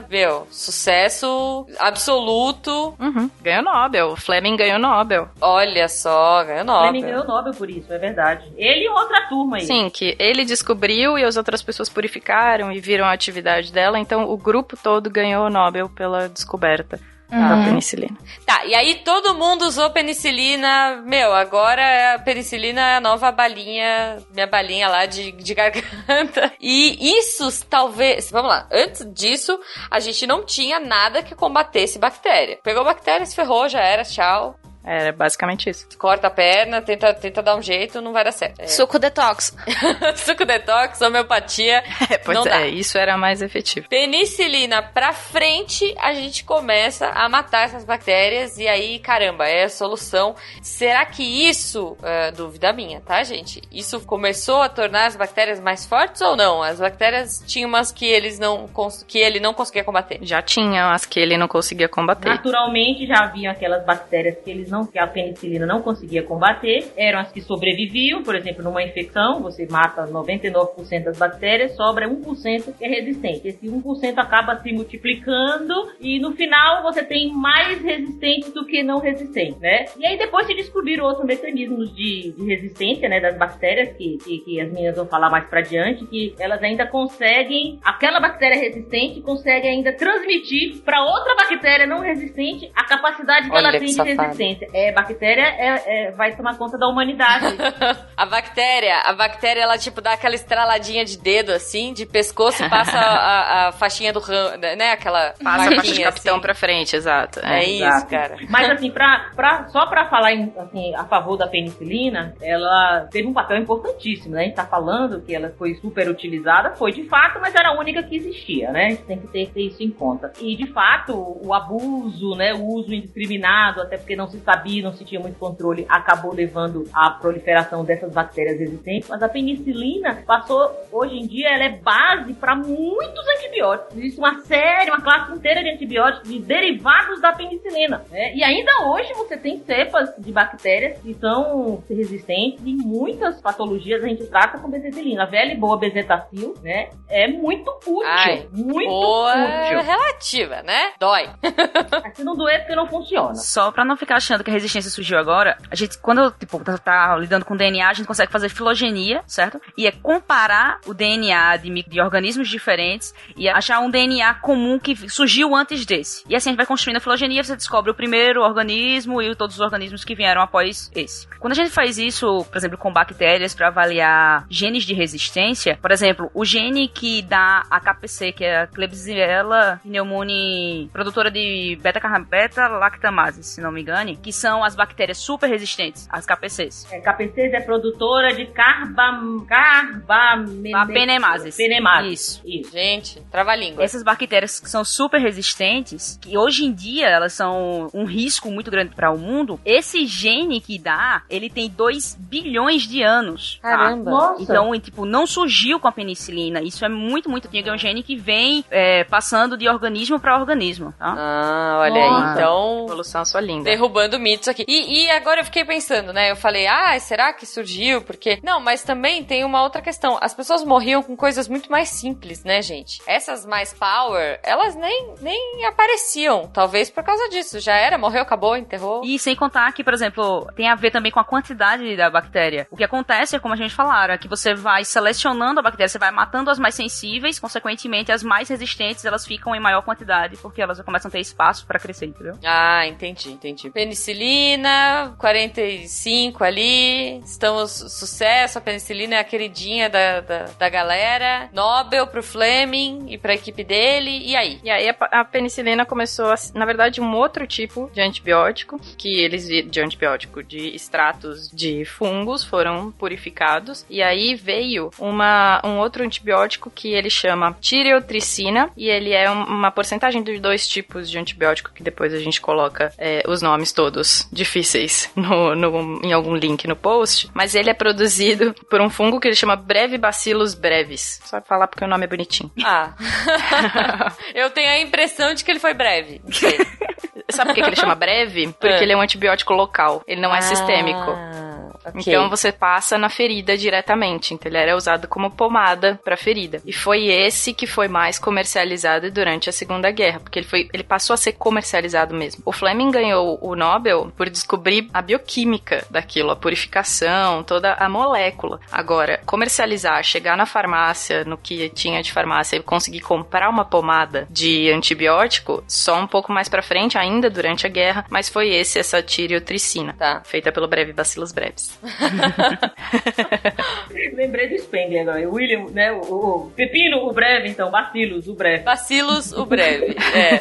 meu, sucesso absoluto. Uhum. Ganhou Nobel. Fleming ganhou Nobel. Olha só, ganhou Nobel. Fleming ganhou Nobel por isso, é verdade. Ele e outra turma aí. Sim, que ele descobriu e as outras pessoas purificaram e viram a atividade dela. Então, o grupo todo ganhou o Nobel pela descoberta da Uhum. penicilina. Tá, e aí todo mundo usou penicilina. Meu, agora a penicilina é a nova balinha, minha balinha lá de, de garganta. E isso talvez. Vamos lá, antes disso, a gente não tinha nada que combatesse bactéria. Pegou bactéria, se ferrou, já era, tchau. Era basicamente isso. Corta a perna, tenta, tenta dar um jeito, não vai dar certo. É. Suco detox. Suco detox, homeopatia. É, pois Não é, dá. isso era mais efetivo. Penicilina pra frente, a gente começa a matar essas bactérias e aí, caramba, é a solução. Será que isso, é, dúvida minha, tá, gente? Isso começou a tornar as bactérias mais fortes ou não? As bactérias tinham umas que eles não cons- que ele não conseguia combater. Já tinham as que ele não conseguia combater. Naturalmente já haviam aquelas bactérias que eles não, que a penicilina não conseguia combater, eram as que sobreviviam, por exemplo, numa infecção, você mata 99% das bactérias, sobra 1% que é resistente. Esse 1% acaba se multiplicando e no final você tem mais resistentes do que não resistentes, né? E aí depois se descobriram outros mecanismos de, de resistência, né, das bactérias que, que, que as meninas vão falar mais pra diante, que elas ainda conseguem, aquela bactéria resistente consegue ainda transmitir para outra bactéria não resistente a capacidade que Olha ela que tem de safado. resistência. É, bactéria é, é- vai tomar conta da humanidade. A bactéria, a bactéria, ela tipo dá aquela estraladinha de dedo assim, de pescoço e passa a, a faixinha do ramo, né? Aquela Passa a faixa de capitão assim. pra frente, exato. É, isso, Exato. cara. Mas assim, pra, pra, só pra falar em, assim, a favor da penicilina, ela teve um papel importantíssimo, né? A gente tá falando que ela foi super utilizada, foi de fato, mas era a única que existia, né? A gente tem que ter, ter isso em conta. E de fato, o abuso, né? O uso indiscriminado, até porque não se sabia, não se tinha muito controle, acabou levando à proliferação dessas bactérias resistentes. Mas a penicilina passou, hoje em dia, ela é base para muitos antibióticos. Existe uma série, uma classe inteira de antibióticos de derivados da penicilina. né? E ainda hoje você tem cepas de bactérias que são resistentes e muitas patologias a gente trata com bezetacilina. A velha e boa bezetacil, né? É muito útil. Ai, muito Boa útil. relativa, né? Dói. Mas se não doer, é porque não funciona. Só pra não ficar achando que a resistência surgiu agora, a gente, quando tipo, tá, tá lidando com DNA, a gente consegue fazer filogenia, certo? E é comparar o DNA de, de organismos diferentes e achar um DNA comum que surgiu antes desse. E assim a gente vai construindo a filogenia, você descobre o primeiro organismo e todos os organismos que vieram após esse. Quando a gente faz isso, por exemplo, com bactérias para avaliar genes de resistência, por exemplo, o gene que dá a KPC, que é a Klebsiella pneumoniae, produtora de beta-lactamase, se não me engane, que são as bactérias super resistentes, as KPCs. É, KPCs é produtora de carbam, carbamenemases. Penemases. Penemases. Isso. Isso. Gente, trava-língua. Essas bactérias que são super resistentes, que hoje em dia elas são um risco muito grande para o mundo, esse gene que dá, ele tem 2 bilhões de anos. tá? Caramba. Nossa. Então, tipo, não surgiu com a penicilina. Isso é muito, muito antigo. É um gene que vem é, passando de organismo para organismo, tá? Ah, olha Nossa. aí. Então, Evolução sua linda. derrubando mitos aqui. E, e agora eu fiquei pensando, né? Eu falei, ah, será que surgiu? Porque. Não, mas também tem uma outra questão. As pessoas morriam com coisas muito mais simples, né, gente? Essas mais power, elas nem, nem apareciam. Talvez por causa disso. Já era, morreu, acabou, enterrou. E sem contar que, por exemplo, tem a ver também com a quantidade da bactéria. O que acontece é, como a gente falaram, é que você vai selecionando a bactéria, você vai matando as mais sensíveis, consequentemente, as mais resistentes elas ficam em maior quantidade, porque elas começam a ter espaço para crescer, entendeu? Ah, entendi, entendi. Penicilina, 45 ali. Estamos sucesso. A penicilina é a queridinha da, da, da galera. Nobel pro Fleming e pra equipe dele. E aí? E aí a, a penicilina começou a, na verdade, um outro tipo de antibiótico, que eles de antibiótico de extratos de fungos foram purificados. E aí veio uma, um outro antibiótico que ele chama tireotricina e ele é um- uma porcentagem de dois tipos de antibiótico que depois a gente coloca é, os nomes todos difíceis no, no- em algum link no post. Mas ele é produzido por um fungo que ele chama Brevibacillus brevis. Só falar porque o nome é bonitinho. Ah. Eu tenho a impressão de que ele foi breve. Sabe por que, ele chama breve? Porque É. ele é um antibiótico local, ele não é sistêmico. Ah, ok. Então você passa na ferida diretamente. Então ele era usado como pomada para ferida. E foi esse que foi mais comercializado durante a Segunda Guerra, porque ele foi, ele passou a ser comercializado mesmo. O Fleming ganhou o Nobel por descobrir a bioquímica daquilo, a purificação, toda a molécula. Agora, comercializar, chegar na farmácia, no que tinha de farmácia e conseguir comprar uma pomada de antibiótico, só um pouco mais pra frente, ainda durante a guerra, mas foi esse essa tireotricina, Tá. feita pelo breve Bacillus brevis. Lembrei do Spengler agora. O William, né? O, o Pepino, o breve, então. Bacilos, o breve. Bacilos, o breve. É.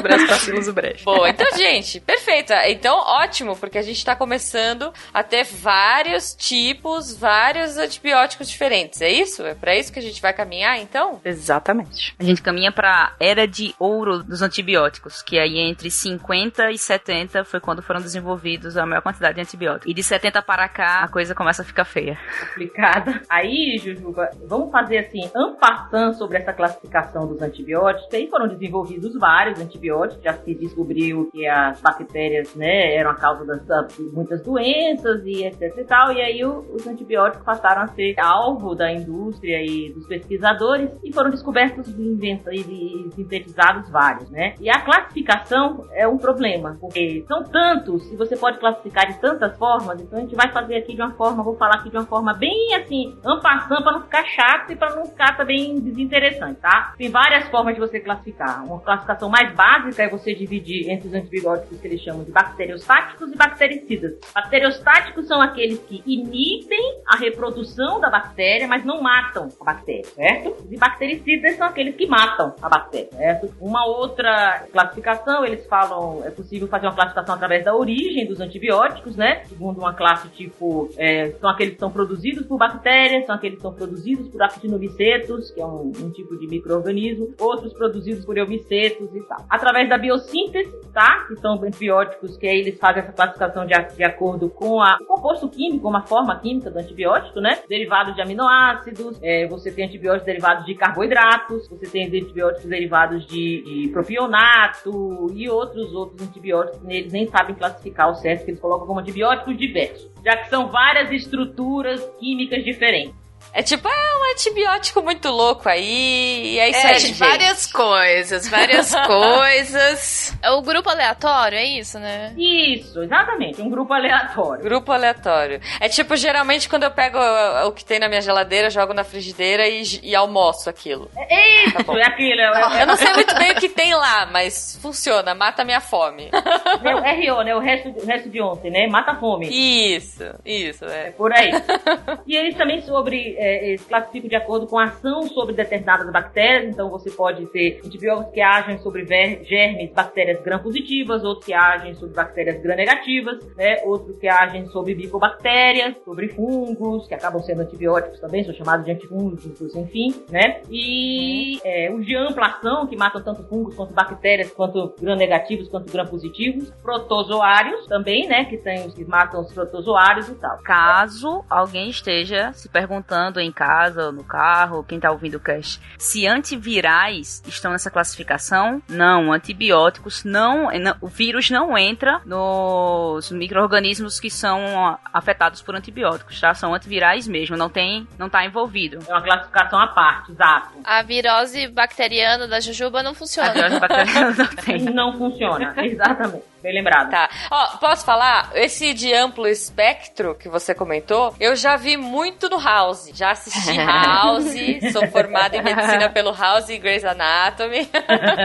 Breve Bacillus breve. Boa, então, gente, perfeito. Então, ótimo, porque a gente tá começando a ter vários tipos, vários antibióticos diferentes. É isso? É pra isso que a gente vai caminhar, então? Exatamente. A gente caminha pra era de ouro dos antibióticos, que aí entre 50 e 70 foi quando foram desenvolvidos a maior quantidade de antibióticos. E de 70 para cá, a coisa começa a ficar feia. complicada. Aí, Jujuba, vamos fazer assim, ampassando sobre essa classificação dos antibióticos. Aí foram desenvolvidos vários antibióticos, já se descobriu que as bactérias, né, eram a causa das, da- de muitas doenças e etc e tal. E aí o- os antibióticos passaram a ser alvo da indústria e dos pesquisadores e foram descobertos e sintetizados vários, né? E a classificação é um problema, porque são tantos e você pode classificar de tantas formas, então a gente vai fazer aqui de uma forma, vou falar aqui de uma forma bem assim, ampassando para não ficar chato e para não ficar também desinteressante, tá? Tem várias formas de você classificar. Uma classificação mais básica é você dividir entre os antibióticos que eles chamam de bacteriostáticos e bactericidas. Bacteriostáticos são aqueles que inibem a reprodução da bactéria, mas não matam a bactéria, certo? E bactericidas são aqueles que matam a bactéria, certo? Uma outra classificação, eles falam, é possível fazer uma classificação através da origem dos antibióticos, né? Segundo uma classe tipo, é, são aqueles que são produzidos por bactérias, são aqueles que são produzidos por actinomicetos, que é um, um tipo de microorganismo, outros produzidos por eumicetos e tal. Através da biossíntese, tá? Que são antibióticos que aí eles fazem essa classificação de, de acordo com a, o composto químico, uma forma química do antibiótico, né? Derivados de aminoácidos, é, você tem antibióticos derivados de carboidratos, você tem antibióticos derivados de, de propionato e outros outros antibióticos eles nem sabem classificar o certo, que eles colocam como antibióticos diversos, já que são várias estruturas químicas diferentes. É tipo, é um antibiótico muito louco aí, e é isso É, aí, gente. várias coisas, várias coisas. É o grupo aleatório, é isso, né? Isso, exatamente, um grupo aleatório. Grupo aleatório. É tipo, geralmente, quando eu pego o que tem na minha geladeira, jogo na frigideira e, e almoço aquilo. É isso, Tá é aquilo. É, Eu não sei muito bem o que tem lá, mas funciona, mata a minha fome. é o RO, né? O resto, o resto de ontem, né? Mata a fome. Isso, isso, é. Por aí. e eles também sobre, é, eles classificam de acordo com a ação sobre determinadas bactérias, então você pode ter antibióticos que agem sobre germes, bactérias gram-positivas, outros que agem sobre bactérias gram-negativas, né? Outros que agem sobre bicobactérias, sobre fungos, que acabam sendo antibióticos também, são chamados de antifúngicos, enfim, né? E é, os de ampla ação, que matam tanto fungos quanto bactérias, quanto gram-negativos, quanto gram-positivos, protozoários também, né? Que tem os que matam os protozoários e tal. Caso alguém esteja se perguntando em casa, ou no carro, quem tá ouvindo o cast, se antivirais estão nessa classificação, não. Antibióticos não. não- o vírus não entra nos micro-organismos que são afetados por antibióticos, tá? São antivirais mesmo, não tem. não tá envolvido. É uma classificação à parte, exato. A virose bacteriana da jujuba não A funciona. virose bacteriana não tem. Não funciona. Exatamente. Bem lembrado. Tá. Ó, posso falar? Esse de amplo espectro que você comentou, eu já vi muito no House. Já assisti House, sou formada em medicina pelo House e Grey's Anatomy.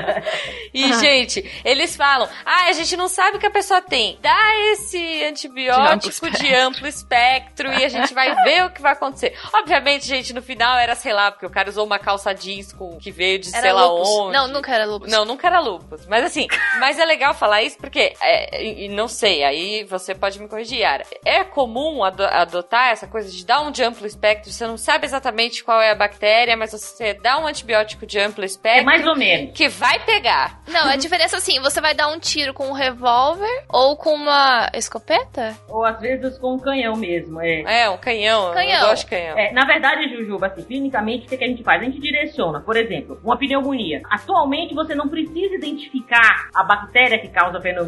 e, gente, eles falam: ah, a gente não sabe o que a pessoa tem. Dá esse antibiótico de amplo espectro e a gente vai ver o que vai acontecer. Obviamente, gente, no final era, sei lá, porque o cara usou uma calça jeans com, que veio de Era sei lá lupus. onde. Não, nunca era lupus. Não, nunca era lupus. Mas assim, mas é legal falar isso porque, é, não sei, aí você pode me corrigir, Yara. É comum ado- adotar essa coisa de dar um de amplo espectro, você não sabe exatamente qual é a bactéria, mas você dá um antibiótico de amplo espectro. É mais ou menos. Que vai pegar. Não, a diferença é assim, você vai dar um tiro com um revólver ou com uma escopeta? Ou às vezes com um canhão mesmo. É. É, um canhão. Canhão. Eu gosto de canhão. É, na verdade, Jujuba, assim, clinicamente, o que, que a gente faz? A gente direciona, por exemplo, uma pneumonia. Atualmente, você não precisa identificar a bactéria que causa a pneumonia,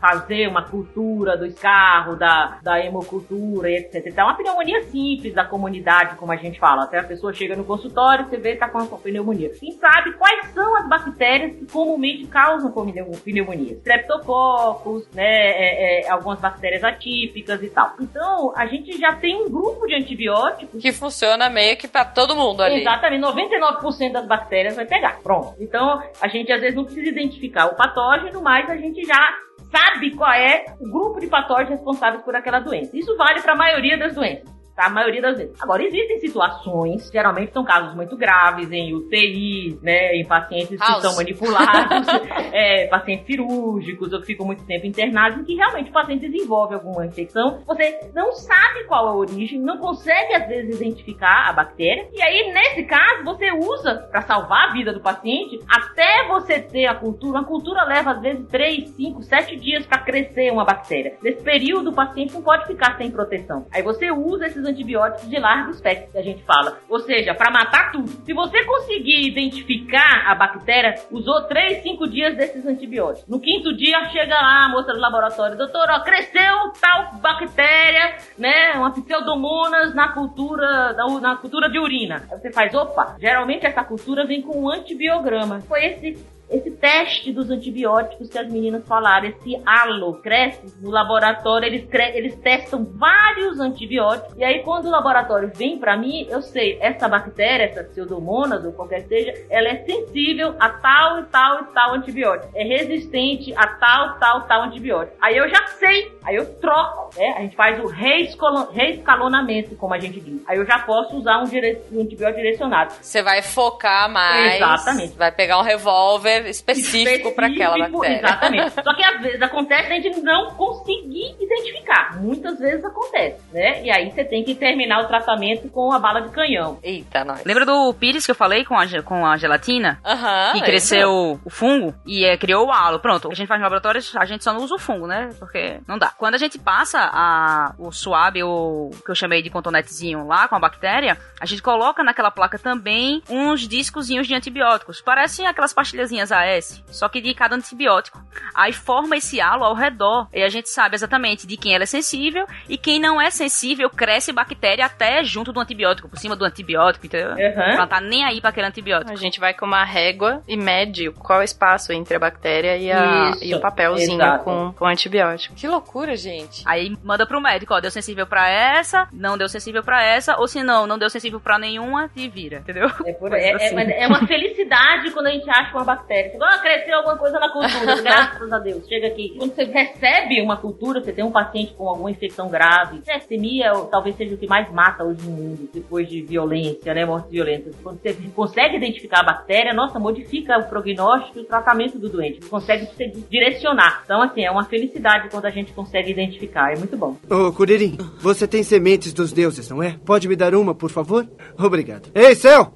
fazer uma cultura do escarro, da, da hemocultura etc. Então, uma pneumonia simples da comunidade, como a gente fala. Até a pessoa chega no consultório, você vê que tá com pneumonia. Quem sabe quais são as bactérias que comumente causam pneu- pneumonia? Streptococcus, né, é, é, algumas bactérias atípicas e tal. Então, a gente já tem um grupo de antibióticos Que funciona meio que pra todo mundo ali. Exatamente, 99% das bactérias vai pegar. Pronto. Então, a gente às vezes não precisa identificar o patógeno, mas a gente já sabe qual é o grupo de patógenos responsáveis por aquela doença. Isso vale para a maioria das doenças. Tá? A maioria das vezes. Agora, existem situações, geralmente são casos muito graves, em UTI, né, em pacientes que House. são manipulados, é, pacientes cirúrgicos ou que ficam muito tempo internados, em que realmente o paciente desenvolve alguma infecção. Você não sabe qual a origem, não consegue às vezes identificar a bactéria, e aí nesse caso você usa para salvar a vida do paciente até você ter a cultura. A cultura leva às vezes 3, 5, 7 dias para crescer uma bactéria. Nesse período o paciente não pode ficar sem proteção. Aí você usa esses antibióticos de largo espectro que a gente fala, ou seja, para matar tudo. Se você conseguir identificar a bactéria, usou 3, 5 dias desses antibióticos. No quinto dia chega lá a moça do laboratório, doutor, ó, cresceu tal bactéria, né, uma pseudomonas na cultura, na, cultura de urina. Aí você faz, opa, geralmente essa cultura vem com um antibiograma. Foi esse esse teste dos antibióticos que as meninas falaram, esse halo cresce no laboratório, eles, eles testam vários antibióticos, e aí quando o laboratório vem para mim, eu sei, essa bactéria, essa pseudomonas ou qualquer que seja, ela é sensível a tal e tal e tal antibiótico, é resistente a tal, tal, tal antibiótico. Aí eu já sei, aí eu troco, né? A gente faz o reescalonamento, como a gente diz. Aí eu já posso usar um, dire um antibiótico direcionado. Você vai focar mais. Exatamente. Vai pegar um revólver específico, para aquela bactéria. Exatamente. Só que às vezes acontece a gente não conseguir identificar. Muitas vezes acontece, né? E aí você tem que terminar o tratamento com a bala de canhão. Eita, nós. Lembra do pires que eu falei com a, com a gelatina? Aham. que cresceu o fungo e é, criou o halo. Pronto, a gente faz no laboratório, a gente só não usa o fungo, né? Porque não dá. Quando a gente passa a, o suave, o que eu chamei de contonetezinho lá com a bactéria, a gente coloca naquela placa também uns discozinhos de antibióticos. Parecem aquelas pastilhazinhas AS, só que de cada antibiótico. Aí forma esse halo ao redor. E a gente sabe exatamente de quem ela é sensível e quem não é sensível cresce bactéria até junto do antibiótico, por cima do antibiótico, entendeu? Uhum. Ela tá nem aí para aquele antibiótico. A gente vai com uma régua e mede qual é o espaço entre a bactéria e, a, Isso, e o papelzinho exato. com, com antibiótico. Que loucura, gente. Aí manda pro médico, ó, deu sensível pra essa, não deu sensível pra essa, ou se não, não deu sensível pra nenhuma, e vira, entendeu? É, por, Coisa é, assim. é, mas é uma felicidade quando a gente acha uma bactéria. Você fala, ah, cresceu alguma coisa na cultura, graças a Deus. Chega aqui. Quando você recebe uma cultura, você tem um paciente com alguma infecção grave. Sepsemia talvez seja o que mais mata hoje no mundo, depois de violência, né? Mortes violentas. Quando você consegue identificar a bactéria, nossa, modifica o prognóstico e o tratamento do doente. Você consegue se direcionar. Então, assim, é uma felicidade quando a gente consegue identificar. É muito bom. Ô, Curirim, você tem sementes dos deuses, não é? Pode me dar uma, por favor? Obrigado. Ei, céu!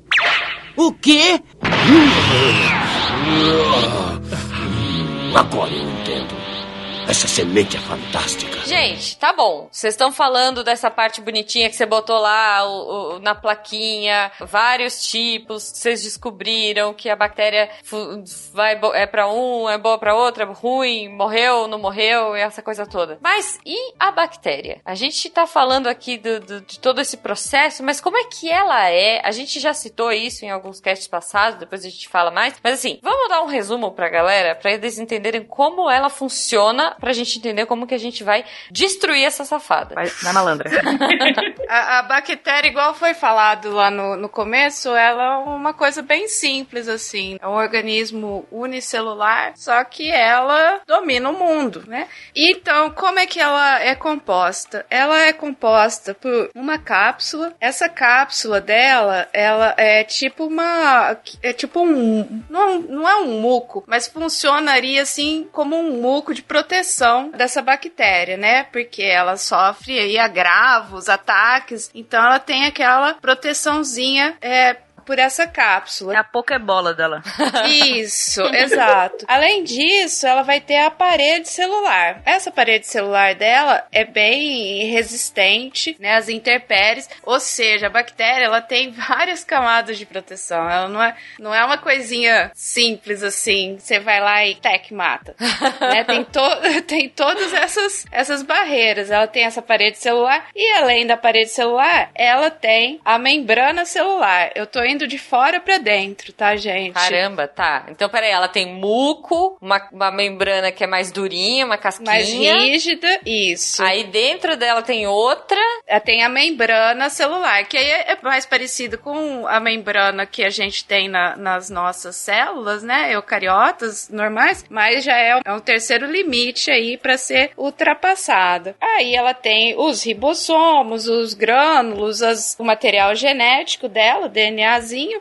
O quê? Agora eu entendo. Essa semente é fantástica. Gente, tá bom. Vocês estão falando dessa parte bonitinha que você botou lá o- o- na plaquinha, vários tipos. Vocês descobriram que a bactéria vai é pra um, é boa pra outra, é ruim, morreu, não morreu, essa coisa toda. Mas e a bactéria? A gente tá falando aqui do- do- de todo esse processo, mas como é que ela é? A gente já citou isso em alguns casts passados, depois a gente fala mais. Mas assim, vamos dar um resumo pra galera, pra eles entenderem como ela funciona, pra gente entender como que a gente vai destruir essa safada. Vai na malandra. A, a bactéria, igual foi falado lá no, no começo, ela é uma coisa bem simples, assim. É um organismo unicelular, só que ela domina o mundo, né? Então, como é que ela é composta? Ela é composta por uma cápsula. Essa cápsula dela, ela é tipo uma... É tipo um... Não, não é um muco, mas funcionaria, assim, como um muco de proteção dessa bactéria, né? Porque ela sofre aí agravos, ataques, então ela tem aquela proteçãozinha é, por essa cápsula. É a pokebola dela. Isso, exato. Além disso, ela vai ter a parede celular. Essa parede celular dela é bem resistente, né, às intempéries, ou seja, a bactéria ela tem várias camadas de proteção. Ela não é, não é uma coisinha simples assim, você vai lá e tec mata. né? Tem, to tem todas essas, essas barreiras. Ela tem essa parede celular e além da parede celular, ela tem a membrana celular. Eu tô indo de fora pra dentro, tá, gente? Caramba, tá. Então, peraí, ela tem muco, uma, uma membrana que é mais durinha, uma casquinha. mais rígida, isso. Aí dentro dela tem outra. Ela tem a membrana celular, que aí é mais parecido com a membrana que a gente tem na- nas nossas células, né? Eucariotas normais, mas já é um, é terceiro limite aí para ser ultrapassada. Aí ela tem os ribossomos, os grânulos, as- o material genético dela, o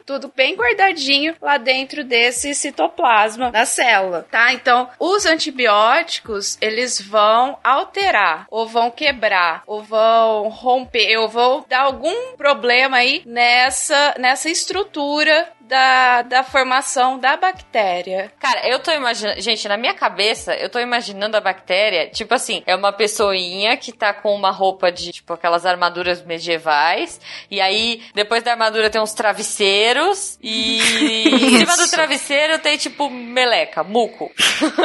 Tudo bem guardadinho lá dentro desse citoplasma da célula, tá? Então, os antibióticos, eles vão alterar, ou vão quebrar, ou vão romper, ou vão dar algum problema aí nessa, nessa estrutura da, da formação da bactéria. Cara, eu tô imaginando. Gente, na minha cabeça, eu tô imaginando a bactéria, tipo assim, é uma pessoinha que tá com uma roupa de, tipo, aquelas armaduras medievais. E aí, depois da armadura tem uns travesseiros. E em cima do travesseiro tem, tipo, meleca, muco.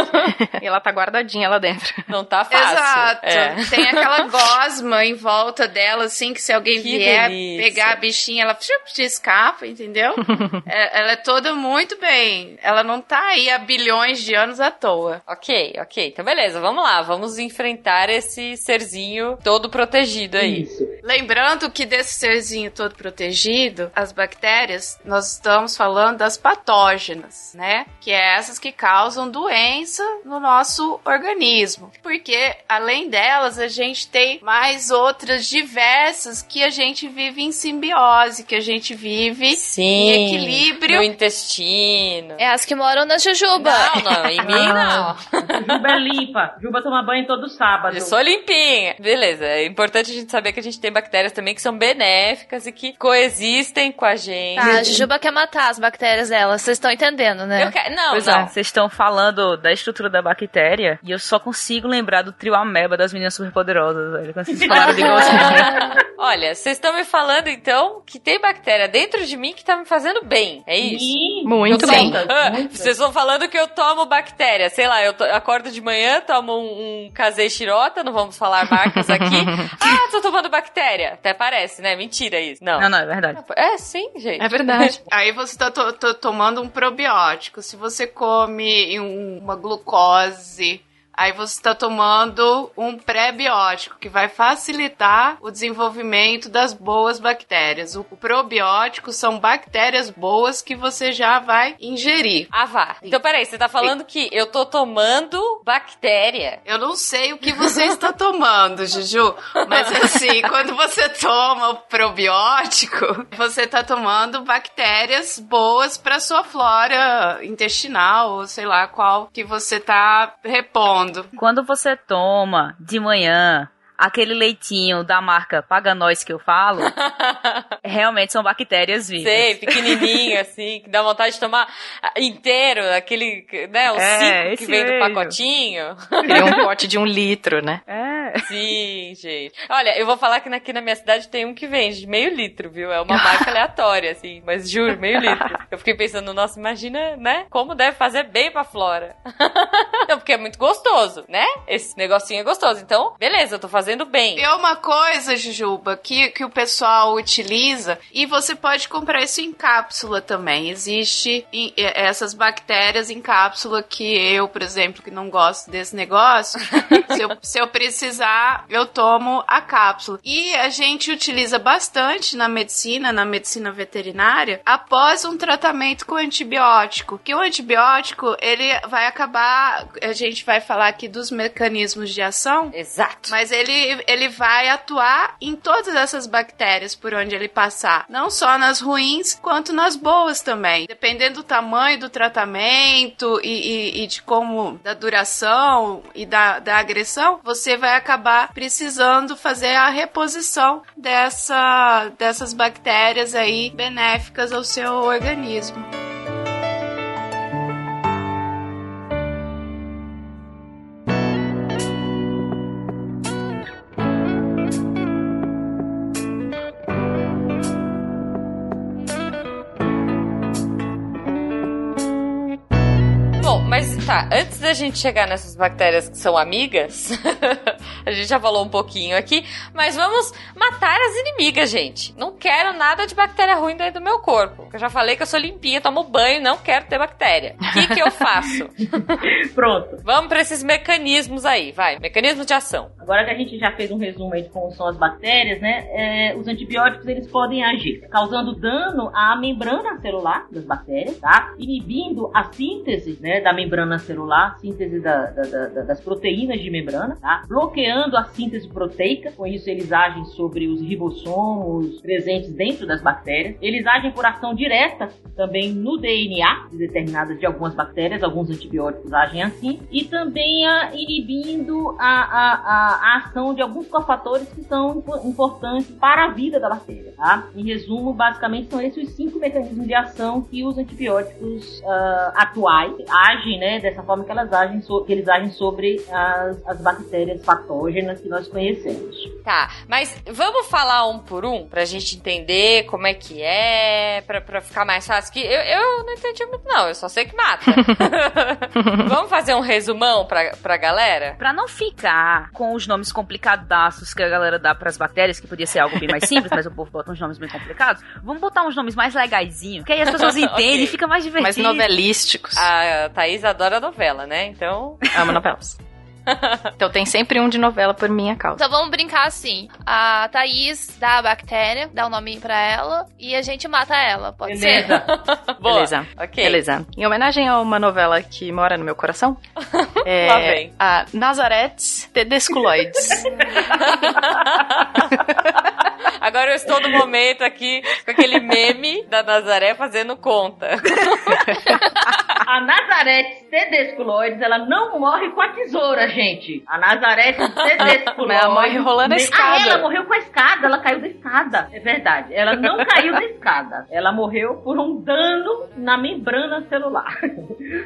e ela tá guardadinha lá dentro. Não tá fácil. Exato. É. Tem aquela gosma em volta dela, assim, que se alguém Que vier delícia. pegar a bichinha, ela chup, escapa, entendeu? É- ela é toda muito bem. Ela não tá aí há bilhões de anos à toa. Ok, ok. Então, beleza, vamos lá. Vamos enfrentar esse serzinho todo protegido aí. Isso. Lembrando que desse serzinho todo protegido, as bactérias, nós estamos falando das patógenas, né? Que é essas que causam doença no nosso organismo. Porque, além delas, a gente tem mais outras diversas que a gente vive em simbiose, que a gente vive Sim. em equilíbrio. No intestino. É as que moram na jujuba. Não, não, em mim não. Juba é limpa. Juba toma banho todo sábado. Eu sou limpinha. Beleza, é importante a gente saber que a gente tem bactérias também que são benéficas e que coexistem com a gente. Tá, a jujuba quer matar as bactérias dela. Vocês estão entendendo, né? Eu quero... Não, Pois não. é, vocês estão falando da estrutura da bactéria e eu só consigo lembrar do trio ameba das meninas superpoderosas, velho. Quando vocês falaram de. Olha, vocês estão me falando então que tem bactéria dentro de mim que tá me fazendo bem. É isso? Ih, Muito bem. tomo- Ah, Vocês estão falando que eu tomo bactéria. Sei lá, eu to- acordo de manhã, tomo um, um casei xirota, não vamos falar marcas aqui. ah, tô tomando bactéria. Até parece, né? Mentira isso. Não. Não, não, é verdade. É, sim, gente. É verdade. Aí você tá to- to- tomando um probiótico. Se você come um- uma glucose, aí você tá tomando um pré-biótico, que vai facilitar o desenvolvimento das boas bactérias. O, probiótico são bactérias boas que você já vai ingerir. Ah, vá. Então, peraí, você tá falando que eu tô tomando bactéria. Eu não sei o que você está tomando, Juju, mas assim, quando você toma o probiótico, você tá tomando bactérias boas para sua flora intestinal, ou sei lá qual que você tá repondo. Quando você toma de manhã aquele leitinho da marca Paga Nós que eu falo, realmente são bactérias vivas. Sei, pequenininho, assim, que dá vontade de tomar inteiro, aquele, né, o É, cinco que vem do mesmo. pacotinho. Queria um pote de um litro, né? É. Sim, gente. Olha, eu vou falar que aqui na minha cidade tem um que vende meio litro, viu? É uma marca aleatória, assim, mas juro, meio litro. Eu fiquei pensando, nossa, imagina, né? Como deve fazer bem pra flora. Não, porque é muito gostoso, né? Esse negocinho é gostoso. Então, beleza, eu tô fazendo bem. É uma coisa, Jujuba, que, que o pessoal utiliza e você pode comprar isso em cápsula também. Existe em- essas bactérias em cápsula que eu, por exemplo, que não gosto desse negócio, se, eu, se eu precisar, eu tomo a cápsula. E a gente utiliza bastante na medicina, na medicina veterinária, após um tratamento com antibiótico. Que o antibiótico, ele vai acabar, a gente vai falar aqui dos mecanismos de ação, Exato. mas ele, ele vai atuar em todas essas bactérias por onde ele passar. Não só nas ruins, quanto nas boas também. Dependendo do tamanho do tratamento e, e- e de como, da duração e da, da agressão, você vai acabar precisando fazer a reposição dessa, dessas bactérias aí benéficas ao seu organismo. Tá, antes da gente chegar nessas bactérias que são amigas, a gente já falou um pouquinho aqui, mas vamos matar as inimigas, gente. Não quero nada de bactéria ruim dentro do meu corpo. Eu já falei que eu sou limpinha, tomo banho, não quero ter bactéria. O que, que eu faço? Pronto. Vamos pra esses mecanismos aí, vai. Mecanismos de ação. Agora que a gente já fez um resumo aí de como são as bactérias, né? é, os antibióticos eles podem agir causando dano à membrana celular das bactérias, tá? Inibindo a síntese, né, da membrana celular, síntese da- da- da- da- das proteínas de membrana, tá? Bloqueando a síntese proteica, com isso eles agem sobre os ribossomos presentes dentro das bactérias. Eles agem por ação direta também no DNA de determinadas de algumas bactérias, alguns antibióticos agem assim, e também a, inibindo a, a, a, ação de alguns cofatores que são impo- importantes para a vida da bactéria. Tá? Em resumo, basicamente são esses os cinco mecanismos de ação que os antibióticos ah, atuais agem, né, dessa forma que elas agem, so- que eles agem sobre as, as bactérias patógenas que nós conhecemos. Tá, mas vamos falar um por um pra gente entender como é que é, pra, pra ficar mais fácil. Que eu, eu não entendi muito, não, eu só sei que mata. Vamos fazer um resumão pra, pra galera? Pra não ficar com os nomes complicadaços que a galera dá pras bactérias, que podia ser algo bem mais simples, mas o povo bota uns nomes bem complicados, vamos botar uns nomes mais legaisinhos, que aí as pessoas entendem Ok. e fica mais divertido. Mais novelísticos. A Thaís adora novela, né? Então. Amo novelas. Então tem sempre um de novela por minha causa. Então vamos brincar assim. A Thaís dá a bactéria, dá o nome pra ela e a gente mata ela. Pode Beleza. Boa. Beleza. Ok. Beleza. Em homenagem a uma novela que mora no meu coração, é Lá vem. a Nazaretes Tedesculoides. Agora eu estou no momento aqui com aquele meme da Nazaré fazendo conta. A Nazaré Tedesculoides, ela não morre com a tesoura, gente. A Nazaré. Mas ela morre rolando a nem- escada. Ah, ela morreu com a escada, ela caiu da escada. É verdade. Ela não caiu da escada. Ela morreu por um dano na membrana celular.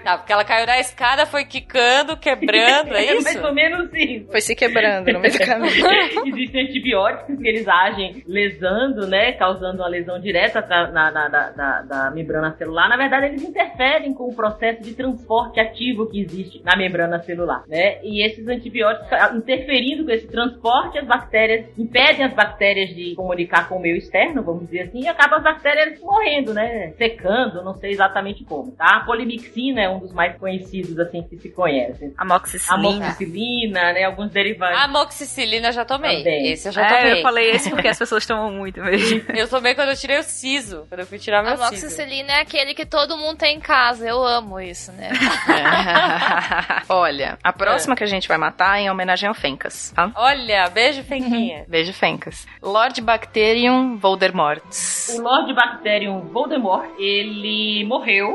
Tá, porque ela caiu da escada, foi quicando, quebrando, é isso? mais ou menos isso. Foi se quebrando no meio do caminho. Existem antibióticos que eles agem lesando, né? Causando uma lesão direta na, na- na- na- da membrana celular. Na verdade, eles interferem com o processo de transporte ativo que existe na membrana celular, né? E esses antibióticos, ah, interferindo com esse transporte, as bactérias impedem as bactérias de comunicar com o meio externo, vamos dizer assim, e acabam as bactérias morrendo, né? Secando, não sei exatamente como, tá? A polimixina é um dos mais conhecidos, assim, que se conhece. Amoxicilina. Amoxicilina, né? Alguns derivados. Amoxicilina eu já tomei. Também. Esse eu já É, tomei. eu falei esse porque as pessoas tomam muito mesmo. Eu tomei quando eu tirei o siso. Quando eu fui tirar meu siso. Amoxicilina é aquele que todo mundo tem em casa. Eu amo isso, né? Olha, a próxima que a gente vai matar é em homenagem ao Fencas, tá? Olha, beijo, Fenquinha. Beijo, Fencas. Lord Bacterium Voldemort. O Lord Bacterium Voldemort, ele morreu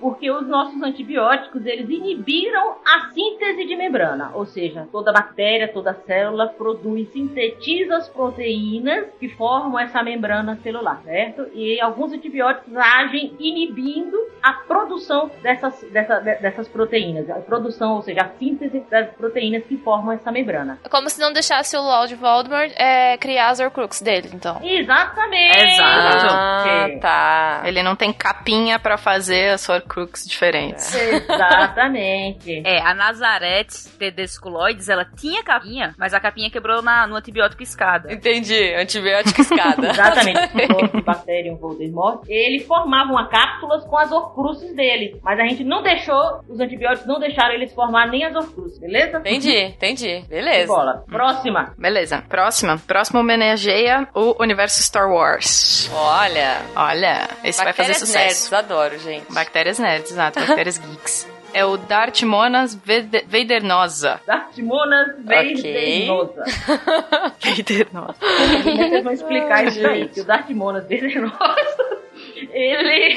porque os nossos antibióticos, eles inibiram a síntese de membrana. Ou seja, toda bactéria, toda célula produz, sintetiza as proteínas que formam essa membrana celular, certo? E alguns antibióticos agem inibindo a produção dessas, dessa- de- dessas proteínas. A produção, ou seja, a síntese das proteínas que formam essa membrana. É Como se não deixasse o Lord Voldemort é, criar as Horcrux dele, então. Exatamente! Exato. Ah, tá. Ele não tem capinha pra fazer as Horcrux diferentes. Exatamente. É, a Nazareth Tedesculoides, ela tinha capinha, mas a capinha quebrou na, no antibiótico escada. Entendi. Antibiótico escada. Exatamente. O Bacterium Voldemort, ele formava uma cápsulas com as horcruxes dele. Mas a gente não deixou, os antibióticos não deixaram eles formar nem as horcruxes, beleza? Entendi, entendi. Beleza. Bola. Próxima. Beleza, próxima. Próxima homenageia o universo Star Wars. Olha. Olha, esse vai fazer Bactérias sucesso. nerds, adoro, gente. Bactérias nerds, exato. Bactérias geeks. É o Dartmonas Veidernosa. Dartimonas venenosa. Veidernosa. É que vocês vão explicar isso aí? Que o Dartimonas venenosa, ele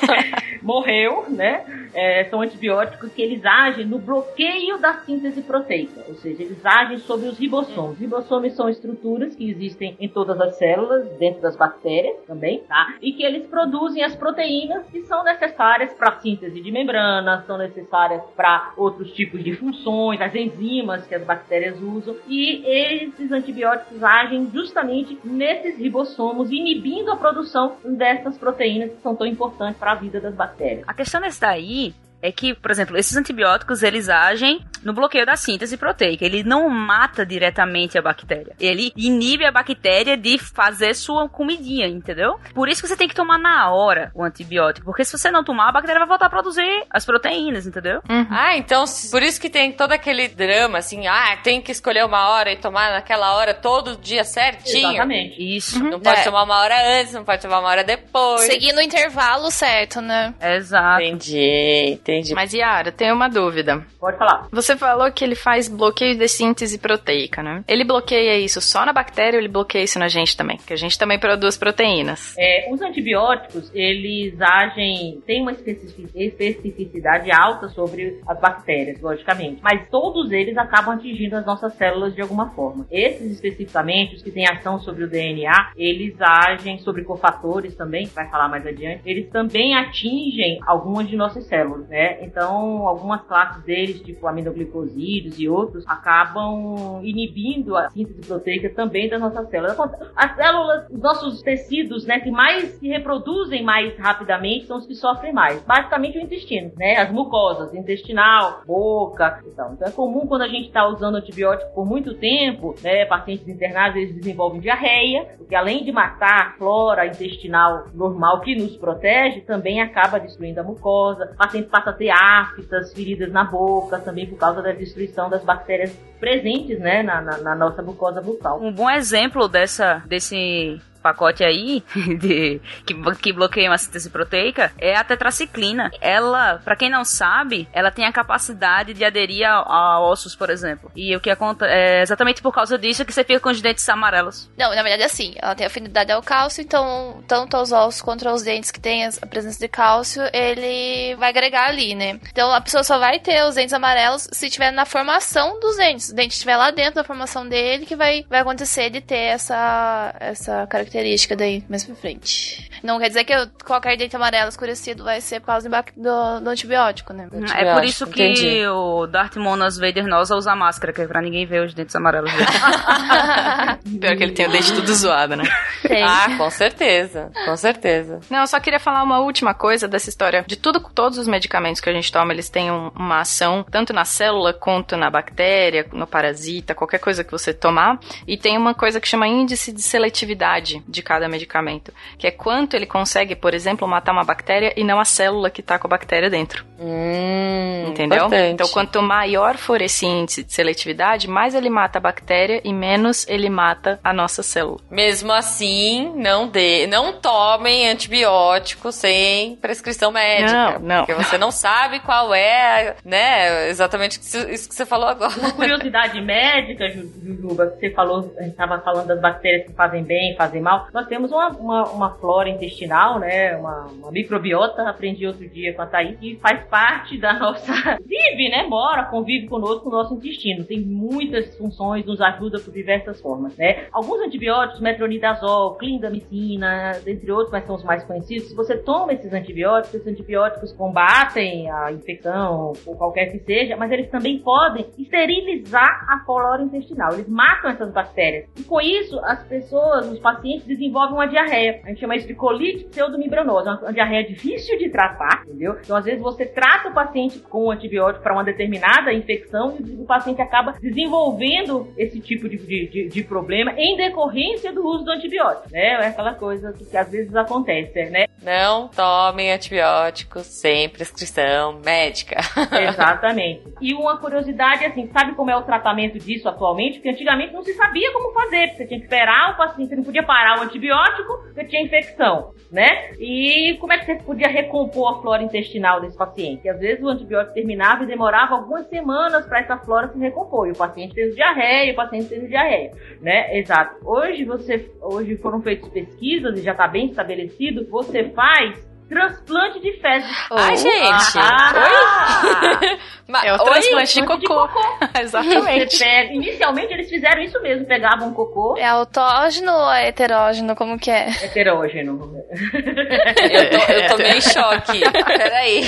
morreu, né? É, são antibióticos que eles agem no bloqueio da síntese proteica, ou seja, eles agem sobre os ribossomos. Ribossomos são estruturas que existem em todas as células, dentro das bactérias também, tá? E que eles produzem as proteínas que são necessárias para a síntese de membranas, são necessárias para outros tipos de funções, as enzimas que as bactérias usam. E esses antibióticos agem justamente nesses ribossomos, inibindo a produção dessas proteínas que são tão importantes para a vida das bactérias. A questão desse daí é que, por exemplo, esses antibióticos eles agem no bloqueio da síntese proteica. Ele não mata diretamente a bactéria. Ele inibe a bactéria de fazer sua comidinha, entendeu? Por isso que você tem que tomar na hora o antibiótico, porque se você não tomar, a bactéria vai voltar a produzir as proteínas, entendeu? Ah, então por isso que tem todo aquele drama, assim, ah, tem que escolher uma hora e tomar naquela hora todo dia certinho. Exatamente. Isso. Não pode É. tomar uma hora antes, não pode tomar uma hora depois. Seguindo o intervalo certo, né? Exato. Entendi, entendi. Mas Yara, tem uma dúvida. Pode falar. Você falou que ele faz bloqueio de síntese proteica, né? Ele bloqueia isso só na bactéria ou ele bloqueia isso na gente também? Porque a gente também produz proteínas. É, os antibióticos, eles agem, têm uma especifici- especificidade alta sobre as bactérias, logicamente. Mas todos eles acabam atingindo as nossas células de alguma forma. Esses especificamente, os que têm ação sobre o DNA, eles agem sobre cofatores também, vai falar mais adiante. Eles também atingem algumas de nossas células, né? Então, algumas classes deles, tipo glicosídeos e outros, acabam inibindo a síntese proteica também das nossas células. As células, os nossos tecidos, né, que mais se reproduzem mais rapidamente são os que sofrem mais. Basicamente o intestino, né, as mucosas, intestinal, boca, então. Então é comum quando a gente está usando antibiótico por muito tempo, né, pacientes internados eles desenvolvem diarreia, porque além de matar a flora intestinal normal que nos protege, também acaba destruindo a mucosa. O paciente passa a ter aftas, feridas na boca, também por causa da destruição das bactérias presentes, né, na, na, na nossa mucosa bucal. Um bom exemplo dessa, desse pacote aí de, que, que bloqueia uma síntese proteica é a tetraciclina. Ela, para quem não sabe, ela tem a capacidade de aderir a, a, ossos, por exemplo. E o que acontece é exatamente por causa disso que você fica com os dentes amarelos. Não, na verdade é assim, ela tem afinidade ao cálcio, então tanto aos ossos quanto aos dentes que tem a presença de cálcio, ele vai agregar ali, né? Então a pessoa só vai ter os dentes amarelos se tiver na formação dos dentes. O dente estiver lá dentro da formação dele que vai, vai acontecer de ter essa, essa característica característica daí mais pra frente. Não quer dizer que qualquer dente amarelo escurecido vai ser por causa do, do antibiótico, né? Do antibiótico, é por isso que entendi. o Darth Monas Vader Nosa usa máscara, que é pra ninguém ver os dentes amarelos dele. Pior que ele tem o dente tudo zoado, né? Tem. Ah, com certeza. Com certeza. Não, eu só queria falar uma última coisa dessa história. De tudo, todos os medicamentos que a gente toma, eles têm um, uma ação tanto na célula quanto na bactéria, no parasita, qualquer coisa que você tomar. E tem uma coisa que chama índice de seletividade de cada medicamento, que é quanto ele consegue, por exemplo, matar uma bactéria e não a célula que está com a bactéria dentro. Hum, Entendeu? Importante. Então, quanto maior for esse índice de seletividade, mais ele mata a bactéria e menos ele mata a nossa célula. Mesmo assim, não dê, não tomem antibiótico sem prescrição médica. Não, não. Porque você não sabe qual é, né, exatamente isso que você falou agora. Uma curiosidade médica, Jujuba, que você falou, a gente estava falando das bactérias que fazem bem, fazem mal. Nós temos uma, uma, uma flora intestinal, né, uma, uma, microbiota, aprendi outro dia com a Thaís, que faz parte da nossa... Vive, né, mora, convive conosco, no nosso intestino. Tem muitas funções, nos ajuda por diversas formas, né. Alguns antibióticos, metronidazol, clindamicina, entre outros, mas são os mais conhecidos. Se você toma esses antibióticos, esses antibióticos combatem a infecção ou qualquer que seja, mas eles também podem esterilizar a flora intestinal. Eles matam essas bactérias. E com isso, as pessoas, os pacientes desenvolvem uma diarreia. A gente chama isso de colite pseudomembranose. Uma diarreia difícil de tratar, entendeu? Então, às vezes, você trata o paciente com um antibiótico para uma determinada infecção e o paciente acaba desenvolvendo esse tipo de, de, de problema em decorrência do uso do antibiótico, né? É aquela coisa que, que às vezes acontece, né? Não tomem antibióticos sem prescrição médica. Exatamente. E uma curiosidade, assim, sabe como é o tratamento disso atualmente? Porque antigamente não se sabia como fazer. Você tinha que esperar o paciente, você não podia parar o antibiótico, porque tinha infecção, né? E como é que você podia recompor a flora intestinal desse paciente? E às vezes o antibiótico terminava e demorava algumas semanas para essa flora se recompor. E o paciente teve diarreia, o paciente teve diarreia, né? Exato. Hoje você, hoje foram feitas pesquisas e já está bem estabelecido. Você faz transplante de fezes. Ai, gente! Ah, Ma- é o Oi? transplante de cocô. Você Exatamente. pega- inicialmente eles fizeram isso mesmo, pegavam um cocô É autógeno ou é heterógeno? Como que é? heterógeno. Eu tô, eu tô meio em choque. Peraí.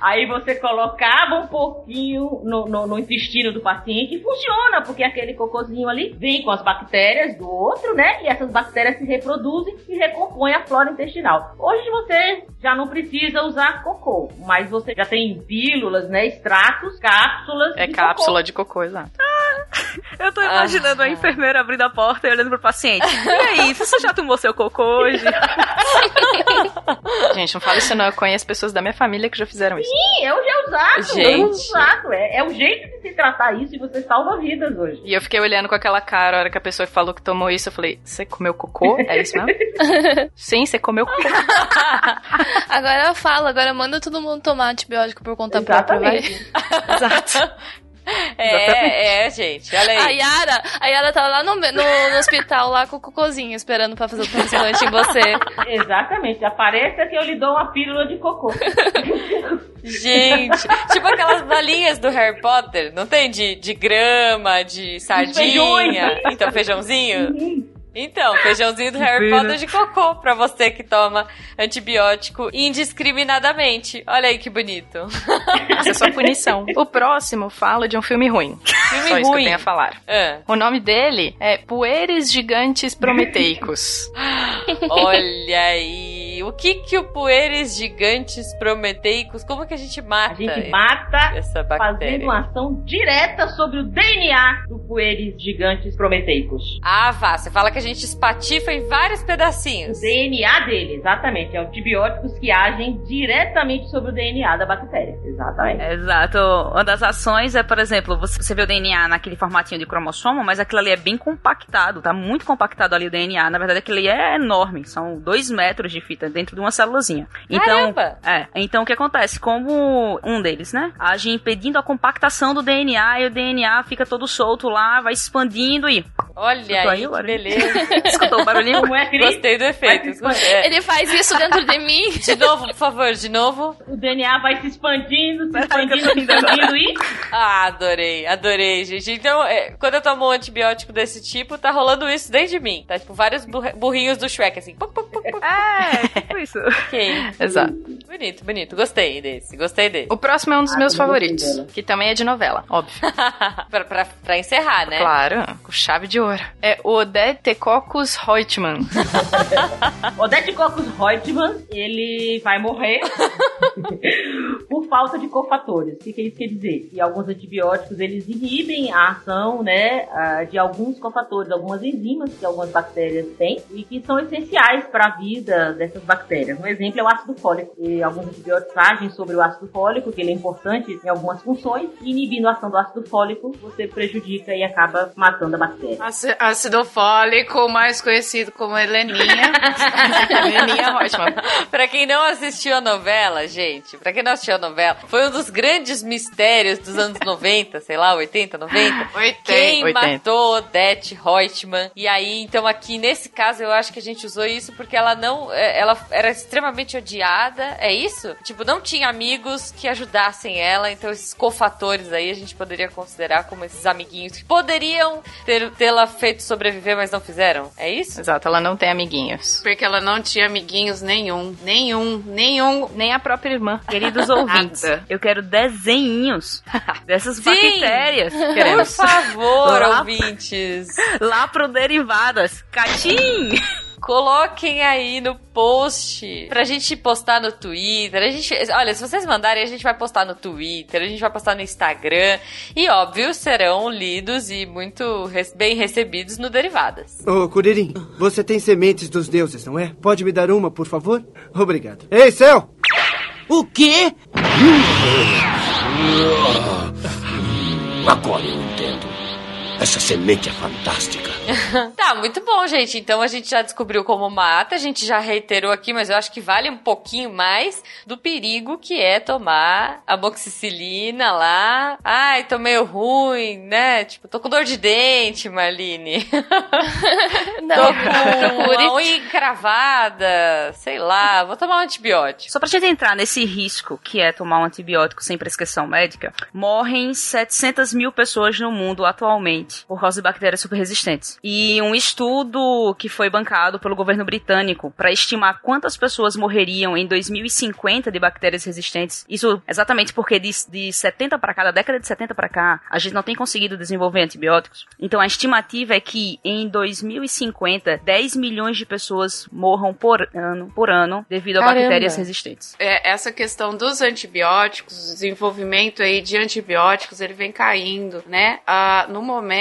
Aí você colocava um pouquinho no, no- no intestino do paciente e funciona, porque aquele cocôzinho ali vem com as bactérias do outro, né? E essas bactérias se reproduzem e recompõem a flora intestinal. Hoje você já não precisa usar cocô, mas você já tem pílulas, né? Extratos, cápsulas. É de cápsula de cocô, exato. Eu tô imaginando a enfermeira abrindo a porta e olhando pro paciente. E aí, você já tomou seu cocô hoje? Gente, não fala isso não. Eu conheço pessoas da minha família que já fizeram isso. Sim, é o exato. Gente. É exato. É, é o jeito de se tratar isso e você salva vidas hoje. E eu fiquei olhando com aquela cara a hora que a pessoa falou que tomou isso. Eu falei, você comeu cocô? É isso mesmo? Sim, você comeu cocô. Agora eu falo, agora manda todo mundo tomar antibiótico por conta própria. Exato. É, é, gente. Olha A aí. Yara, a Yara tá lá no, no, no hospital, lá com o cocôzinho, esperando pra fazer o transplante em você. Exatamente. Apareça que eu lhe dou uma pílula de cocô. Gente, tipo aquelas balinhas do Harry Potter, não tem? De, de grama, de feijões. sardinha. Então, feijãozinho. Então, feijãozinho do Harry pena. Potter de cocô pra você que toma antibiótico indiscriminadamente. Olha aí que bonito. Essa é sua punição. O próximo fala de um filme ruim. Filme Só isso que eu ruim. tenho a falar. Ah, O nome dele é Poeres Gigantes Prometeicos. olha aí. O que que o poeres gigantes prometeicos, como que a gente mata A gente mata essa fazendo bactéria? uma ação direta sobre o DNA do poeres gigantes prometeicos. Ah, vá, você fala que a gente espatifa em vários O pedacinhos. DNA dele, exatamente. É antibióticos que agem diretamente sobre o DNA da bactéria. Exatamente. Exato. Uma das ações é, por exemplo, você você vê o DNA naquele formatinho de cromossomo, mas aquilo ali é bem compactado, tá muito compactado ali o DNA. Na verdade, aquilo ali é enorme, são dois metros de fita dentro de uma célulazinha. Então, Caramba! é. Então, o que acontece? Como um deles, né, age impedindo a compactação do DNA e o DNA fica todo solto lá, vai expandindo e... Olha Escutou aí, aí, beleza. Escutou o barulhinho? Como é, Cris? Gostei do efeito. É. Ele faz isso dentro de mim. De novo, por favor, de novo. O DNA vai se expandindo, se expandindo, se indo expandindo e... Ah, adorei, adorei, gente. Então, é, quando eu tomo um antibiótico desse tipo, tá rolando isso desde mim. Tá tipo vários burri- burrinhos do Shrek, assim. Puc, puc, puc. É, tipo isso. Ok. Exato. Bonito, bonito. Gostei desse, gostei desse. O próximo é um dos Ah, meus favoritos, que também é de novela, óbvio. pra, pra, pra encerrar, né? Claro, com chave de ouro. É Odetecoccus Reutemann. Odete Cocos Reutemann, ele vai morrer por falta de cofatores. O que, que isso quer dizer? Que alguns antibióticos, eles inibem a ação, né, de alguns cofatores, algumas enzimas que algumas bactérias têm e que são essenciais para a vida dessas bactérias. Um exemplo é o ácido fólico. E alguns antibióticos agem sobre o ácido fólico, que ele é importante em algumas funções, e inibindo a ação do ácido fólico, você prejudica e acaba matando a bactéria. Áci- Ácido fólico, mais conhecido como Heleninha. Leninha Reutemann. Pra quem não assistiu a novela, gente, pra quem não assistiu a novela, foi um dos grandes mistérios dos anos 90, sei lá, 80, 90. Quem 80. matou Odete Reutemann? E aí, então aqui nesse caso, eu acho que a gente usou isso porque ela não, é, ela era extremamente odiada, é isso? Tipo, não tinha amigos que ajudassem ela, então esses cofatores aí a gente poderia considerar como esses amiguinhos que poderiam ter tê-la feito sobreviver, mas não fizeram. É isso? Exato, ela não tem amiguinhos. Porque ela não tinha amiguinhos nenhum. Nenhum, nenhum. Nem a própria irmã. Queridos ouvintes, eu quero desenhinhos dessas Sim. bactérias. Por Queremos. favor, Lá- ouvintes. Lá pro Derivadas. Catim! Coloquem aí no post pra gente postar no Twitter. A gente, olha, se vocês mandarem, a gente vai postar no Twitter, a gente vai postar no Instagram. E óbvio, serão lidos e muito bem recebidos no Derivadas. Ô, Curirim, você tem sementes dos deuses, não é? Pode me dar uma, por favor? Obrigado. Ei, céu! O quê? Agora eu. Essa semente é fantástica. Tá, muito bom, gente. Então a gente já descobriu como mata, a gente já reiterou aqui, mas eu acho que vale um pouquinho mais do perigo que é tomar amoxicilina lá. Ai, tô meio ruim, né? Tipo, tô com dor de dente, Marlene. tô Não, com procure. uma unha encravada, sei lá, vou tomar um antibiótico. Só pra gente entrar nesse risco que é tomar um antibiótico sem prescrição médica, morrem 700 mil pessoas no mundo atualmente por causa de bactérias superresistentes. E um estudo que foi bancado pelo governo britânico para estimar quantas pessoas morreriam em 2050 de bactérias resistentes, isso exatamente porque de, de 70 para cá, da década de 70 para cá, a gente não tem conseguido desenvolver antibióticos. Então a estimativa é que em 2050, 10 milhões de pessoas morram por ano, por ano devido a Caramba. bactérias resistentes. É, essa questão dos antibióticos, o desenvolvimento aí de antibióticos, ele vem caindo, né? Ah, no momento,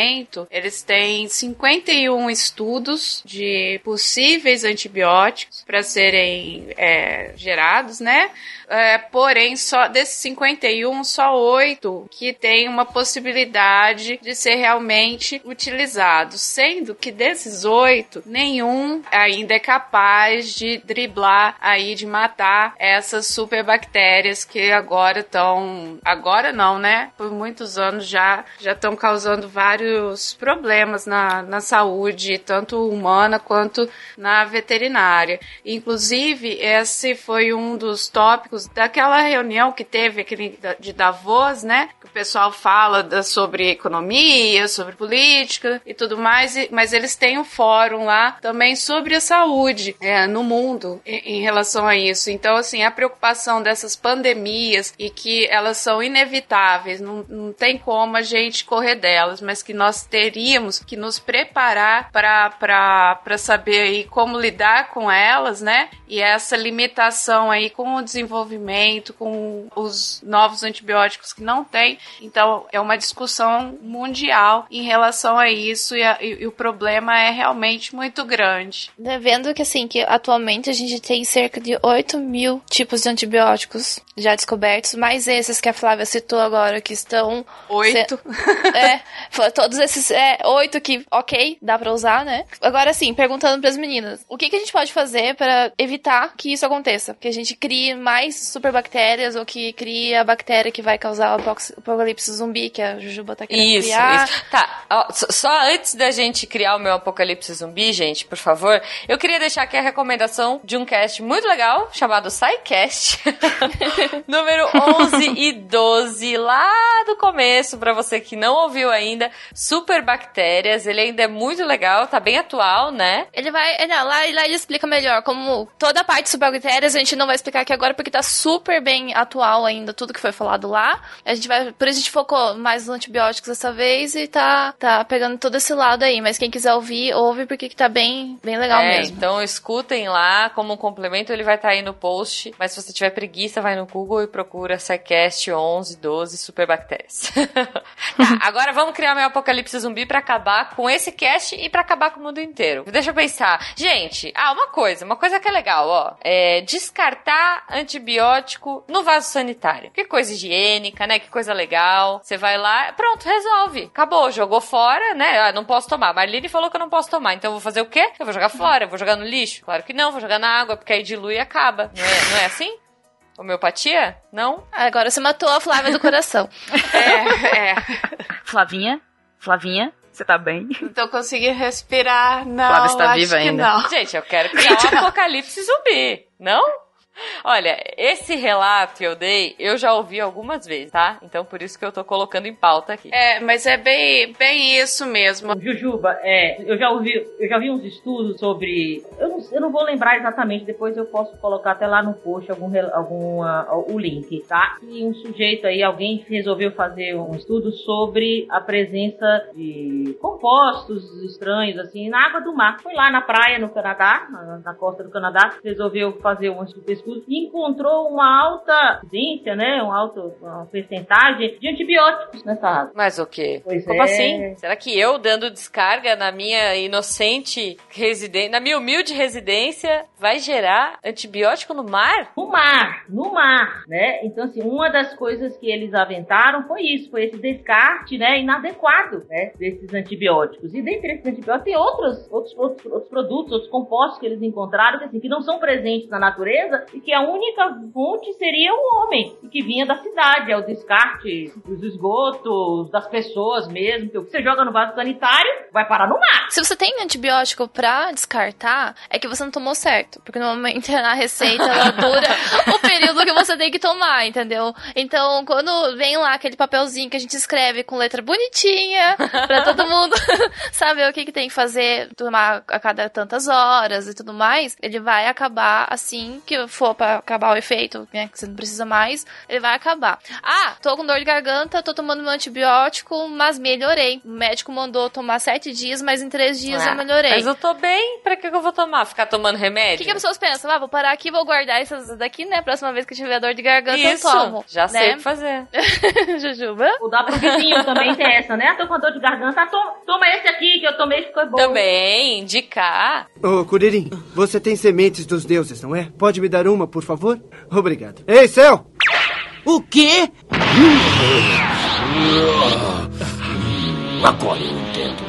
eles têm 51 estudos de possíveis antibióticos para serem é, gerados, né? É, porém, só desses 51, só 8 que tem uma possibilidade de ser realmente utilizado, sendo que desses 8, nenhum ainda é capaz de driblar aí de matar essas superbactérias que agora estão, agora não, né? Por muitos anos já já estão causando vários problemas na, na saúde, tanto humana quanto na veterinária. Inclusive, esse foi um dos tópicos daquela reunião que teve aquele de Davos, né? O pessoal fala da- sobre economia, sobre política e tudo mais, e- mas eles têm um fórum lá também sobre a saúde é, no mundo em, em relação a isso. Então, assim, a preocupação dessas pandemias e que elas são inevitáveis, não, não tem como a gente correr delas, mas que nós teríamos que nos preparar para saber aí como lidar com elas, né? E essa limitação aí com o desenvolvimento, com os novos antibióticos que não tem. Então, é uma discussão mundial em relação a isso e, a- e- e o problema é realmente muito grande. Né, Vendo que assim, que atualmente a gente tem cerca de 8 mil tipos de antibióticos já descobertos, mais esses que a Flávia citou agora, que estão. Oito. É, foi todos esses. É, oito que, ok, dá pra usar, né? Agora sim, perguntando pras meninas: o que, que a gente pode fazer pra evitar que isso aconteça? Que a gente crie mais superbactérias ou que crie a bactéria que vai causar o apocalipse zumbi, que a Jujuba tá querendo Isso, criar. isso. Tá, ó, só- antes da gente criar o meu apocalipse zumbi, gente, por favor, eu queria deixar aqui a recomendação de um cast muito legal, chamado SciCast, número 11 e 12, lá do começo, pra você que não ouviu ainda, Super Bactérias, ele ainda é muito legal, tá bem atual, né? Ele vai. é, Não, lá, lá ele explica melhor. Como toda a parte de superbactérias, a gente não vai explicar aqui agora porque tá super bem atual ainda tudo que foi falado lá. A gente vai. Por isso a gente focou mais nos antibióticos dessa vez e tá, tá pegando todo esse lado aí. Mas quem quiser ouvir, ouve porque que tá bem, bem legal é, mesmo. então escutem lá, como um complemento ele vai estar aí no post, mas se você tiver preguiça, vai no Google e procura SciCast 11, 12 Superbactérias. tá, agora vamos criar meu apocalipse zumbi pra acabar com esse cast e pra acabar com o mundo inteiro. Deixa eu pensar. Gente, ah, uma coisa, uma coisa que é legal, ó, é descartar antibiótico no vaso sanitário. Que coisa higiênica, né? Que coisa legal. Você vai lá, pronto, resolve. Acabou, jogou fora, né? Ah, não posso tomar. Marlene falou que eu não posso tomar, então eu vou fazer o quê? Eu vou jogar fora, vou jogar no lixo? Claro que não, vou jogar na água, porque aí dilui e acaba. Não é, não é assim? Homeopatia? Não? Agora você matou a Flávia do coração. É, é. Flavinha? Flavinha? Você tá bem? Não tô conseguindo respirar, não. Flávia está viva que ainda. não. Gente, eu quero criar um apocalipse zumbi, não? Olha, esse relato que eu dei, eu já ouvi algumas vezes, tá? Então por isso que eu tô colocando em pauta aqui. É, mas é bem, bem isso mesmo. Jujuba, é, eu já ouvi, eu já vi uns estudos sobre, eu não, eu não vou lembrar exatamente, depois eu posso colocar até lá no post algum, algum ah, o link, tá? E um sujeito aí, alguém resolveu fazer um estudo sobre a presença de compostos estranhos assim na água do mar. Foi lá na praia no Canadá, na, na costa do Canadá, resolveu fazer um estudo e encontrou uma alta incidência, né, uma alta uma percentagem de antibióticos nessa água. Mas o quê? Pois Como é. assim? Será que eu, dando descarga na minha inocente residência, na minha humilde residência, vai gerar antibiótico no mar? No mar, no mar, né? Então, assim, uma das coisas que eles aventaram foi isso, foi esse descarte, né, inadequado, né, desses antibióticos. E dentre esses antibióticos tem outros, outros, outros, outros produtos, outros compostos que eles encontraram, que, assim, que não são presentes na natureza e que a única fonte seria o homem, e que vinha da cidade, é o descarte dos esgotos, das pessoas mesmo, que o que você joga no vaso sanitário vai parar no mar. Se você tem antibiótico pra descartar, é que você não tomou certo. Porque normalmente na receita ela dura o período que você tem que tomar, entendeu? Então, quando vem lá aquele papelzinho que a gente escreve com letra bonitinha, pra todo mundo saber o que, que tem que fazer, tomar a cada tantas horas e tudo mais, ele vai acabar assim que for pra acabar o efeito, né? Que você não precisa mais, ele vai acabar. Ah, tô com dor de garganta, tô tomando meu antibiótico, mas melhorei. O médico mandou tomar sete dias, mas em três dias Ah, eu melhorei. Mas eu tô bem, pra que eu vou tomar? Ficar tomando O remédio? que, que as pessoas pensam? Ah, vou parar aqui, vou guardar essas daqui, né? Próxima vez que eu tiver dor de garganta, Isso, eu tomo. já sei o né? que fazer. Jujuba? Ou dá pro vizinho também tem essa, né? Ah, tô com dor de garganta, ah, toma, toma esse aqui que eu tomei ficou bom. Também, indicar. Ô, Curirim, você tem sementes dos deuses, não é? Pode me dar uma, por favor? Obrigado. Ei, céu! O quê? Agora eu entendo.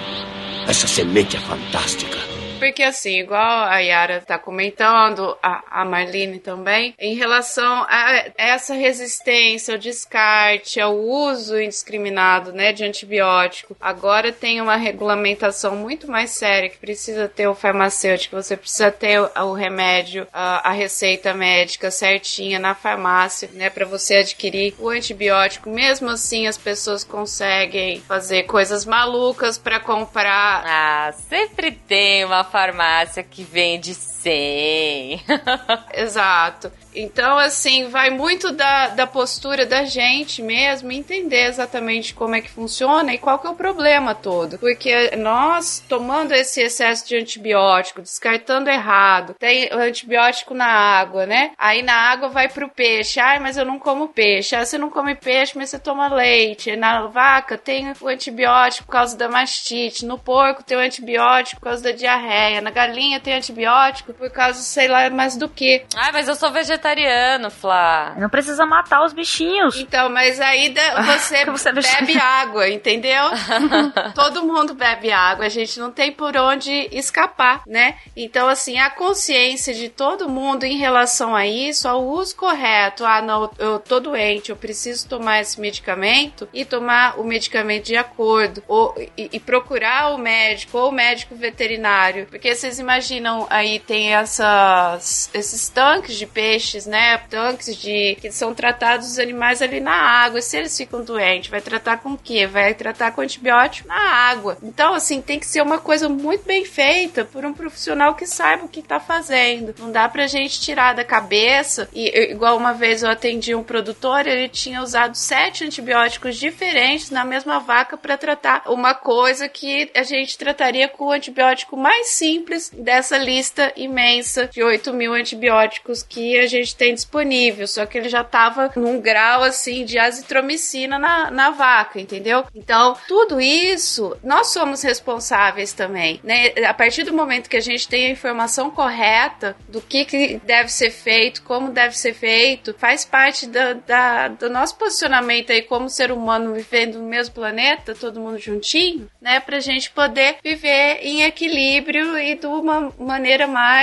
Essa semente é fantástica. Porque assim, igual a Yara tá comentando, a, a Marlene também, em relação a essa resistência ao descarte, ao uso indiscriminado, né, de antibiótico, agora tem uma regulamentação muito mais séria que precisa ter o farmacêutico, você precisa ter o, o remédio, a, a, receita médica certinha na farmácia, né, para você adquirir o antibiótico. Mesmo assim, as pessoas conseguem fazer coisas malucas para comprar. Ah, sempre tem uma farmácia que vende 100. Exato. Então, assim, vai muito da, da postura da gente mesmo entender exatamente como é que funciona e qual que é o problema todo. Porque nós, tomando esse excesso de antibiótico, descartando errado, tem antibiótico na água, né? Aí na água vai pro peixe. Ai, mas eu não como peixe. Ah, você não come peixe, mas você toma leite. Na vaca tem o antibiótico por causa da mastite. No porco tem o antibiótico por causa da diarreia. Na galinha tem antibiótico por causa, sei lá, mais do que. Ai, mas eu sou vegetariano vegetariano, Flá. Não precisa matar os bichinhos. Então, mas aí você, você bebe água, entendeu? Todo mundo bebe água, a gente não tem por onde escapar, né? Então, assim, a consciência de todo mundo em relação a isso, ao uso correto. Ah, não, eu tô doente, eu preciso tomar esse medicamento e tomar o medicamento de acordo. Ou, e, e procurar o médico ou o médico veterinário. Porque vocês imaginam aí, tem essas, esses tanques de peixe peixes, né? Tanques de que são tratados os animais ali na água. Se eles ficam doentes, vai tratar com o quê? Vai tratar com antibiótico na água. Então, assim, tem que ser uma coisa muito bem feita por um profissional que saiba o que tá fazendo. Não dá pra gente tirar da cabeça. E igual uma vez eu atendi um produtor, ele tinha usado sete antibióticos diferentes na mesma vaca para tratar uma coisa que a gente trataria com o antibiótico mais simples dessa lista imensa de 8 mil antibióticos que a gente tem disponível, só que ele já tava num grau assim de azitromicina na, na vaca, entendeu? Então, tudo isso nós somos responsáveis também, né? A partir do momento que a gente tem a informação correta do que, que deve ser feito, como deve ser feito, faz parte da, da, do nosso posicionamento aí como ser humano vivendo no mesmo planeta, todo mundo juntinho, né? Pra gente poder viver em equilíbrio e de uma maneira mais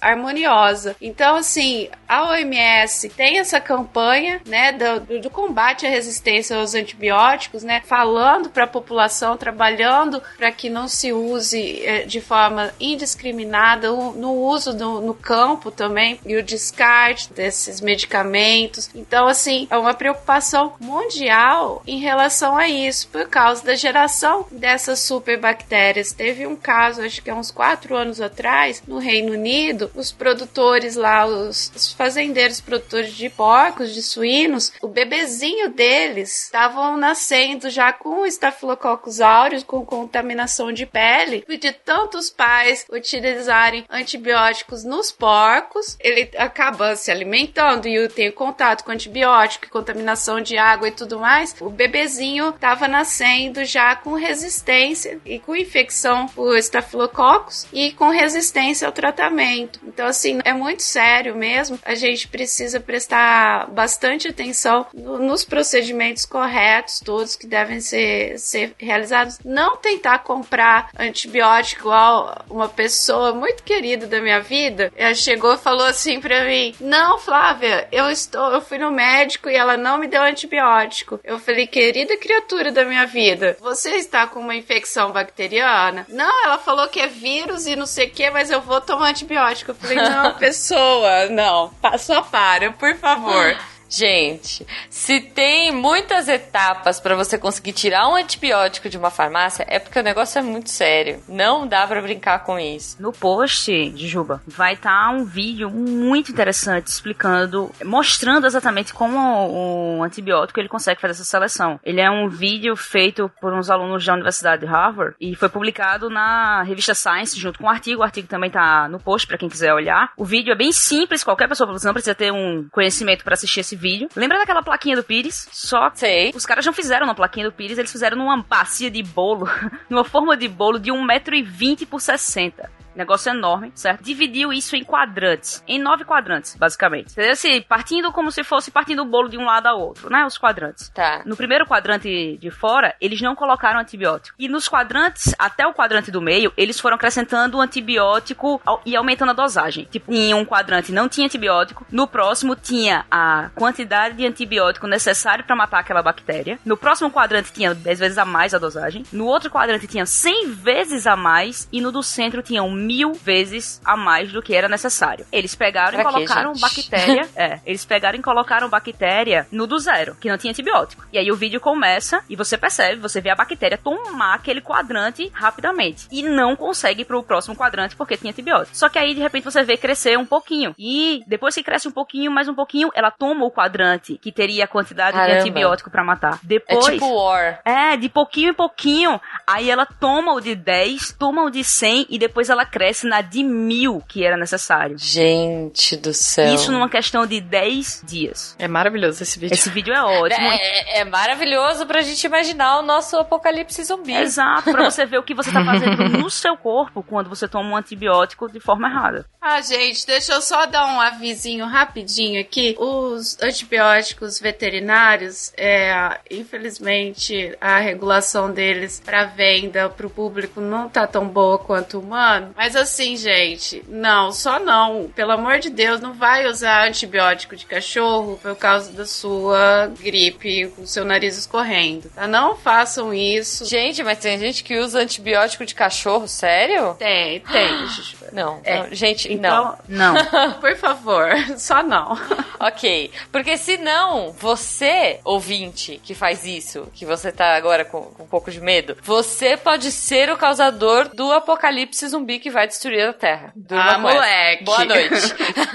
harmoniosa. Então, assim, a OMS tem essa campanha, né, do, do combate à resistência aos antibióticos, né, falando para a população, trabalhando para que não se use eh, de forma indiscriminada o, no uso do, no campo também e o descarte desses medicamentos. Então, assim, é uma preocupação mundial em relação a isso, por causa da geração dessas superbactérias. Teve um caso, acho que há uns quatro anos atrás, no Reino Unido, os produtores lá, os, os fazendeiros produtores de porcos, de suínos, o bebezinho deles estavam nascendo já com estafilococcus aureus, com contaminação de pele, e de tantos pais utilizarem antibióticos nos porcos, ele acaba se alimentando e tem contato com antibiótico, contaminação de água e tudo mais, o bebezinho estava nascendo já com resistência e com infecção por estafilococcus e com resistência ao tratamento. Então, assim, é muito sério mesmo a gente precisa prestar bastante atenção no, nos procedimentos corretos, todos que devem ser, ser realizados. Não tentar comprar antibiótico igual uma pessoa muito querida da minha vida. Ela chegou e falou assim pra mim: Não, Flávia, eu estou, eu fui no médico e ela não me deu antibiótico. Eu falei, querida criatura da minha vida, você está com uma infecção bacteriana? Não, ela falou que é vírus e não sei o que, mas eu vou tomar antibiótico. Eu falei, não, pessoa, não. Só para, por favor. Gente, se tem muitas etapas para você conseguir tirar um antibiótico de uma farmácia, é porque o negócio é muito sério. Não dá para brincar com isso. No post de Juba vai estar tá um vídeo muito interessante explicando, mostrando exatamente como o antibiótico ele consegue fazer essa seleção. Ele é um vídeo feito por uns alunos da Universidade de Harvard e foi publicado na revista Science junto com o artigo. O artigo também tá no post para quem quiser olhar. O vídeo é bem simples, qualquer pessoa você não precisa ter um conhecimento para assistir esse vídeo. Lembra daquela plaquinha do Pires? Só Sei. os caras não fizeram na plaquinha do Pires, eles fizeram numa bacia de bolo, numa forma de bolo de 1,20m por 60 negócio enorme, certo? Dividiu isso em quadrantes, em nove quadrantes, basicamente. Entendeu? Assim, partindo como se fosse partindo o bolo de um lado ao outro, né? Os quadrantes. Tá. No primeiro quadrante de fora, eles não colocaram antibiótico. E nos quadrantes, até o quadrante do meio, eles foram acrescentando o antibiótico e aumentando a dosagem. Tipo, em um quadrante não tinha antibiótico, no próximo tinha a quantidade de antibiótico necessário para matar aquela bactéria. No próximo quadrante tinha 10 vezes a mais a dosagem. No outro quadrante tinha 100 vezes a mais. E no do centro tinham mil vezes a mais do que era necessário. Eles pegaram Pra e colocaram bactéria. é, eles pegaram e colocaram bactéria no do zero, que não tinha antibiótico. E aí o vídeo começa e você percebe, você vê a bactéria tomar aquele quadrante rapidamente. E não consegue ir pro próximo quadrante porque tinha antibiótico. Só que aí de repente você vê crescer um pouquinho. E depois que cresce um pouquinho, mais um pouquinho, ela toma o quadrante que teria a quantidade Caramba. de antibiótico pra matar. É Depois. tipo War. É, de pouquinho em pouquinho. Aí ela toma o de 10, toma o de 100 e depois ela cresce na de mil que era necessário. Gente do céu. Isso numa questão de 10 dias. É maravilhoso esse vídeo. Esse vídeo é ótimo. É, é maravilhoso pra gente imaginar o nosso apocalipse zumbi. Exato, pra você ver o que você tá fazendo no seu corpo quando você toma um antibiótico de forma errada. Ah, gente, deixa eu só dar um avisinho rapidinho aqui. Os antibióticos veterinários, é, infelizmente, a regulação deles para venda para o público não tá tão boa quanto o humano. Mas assim, gente, não, só não. Pelo amor de Deus, não vai usar antibiótico de cachorro por causa da sua gripe, com o seu nariz escorrendo, tá? Não façam isso. Gente, mas tem gente que usa antibiótico de cachorro, sério? Tem, tem. Não, É. não, gente, Então, Não. por favor, só não. não. Ok, porque senão você, ouvinte, que faz isso, que você tá agora com, com um pouco de medo, você pode ser o causador do apocalipse zumbi que vai destruir a Terra. Durma Ah, moleque. Boa noite.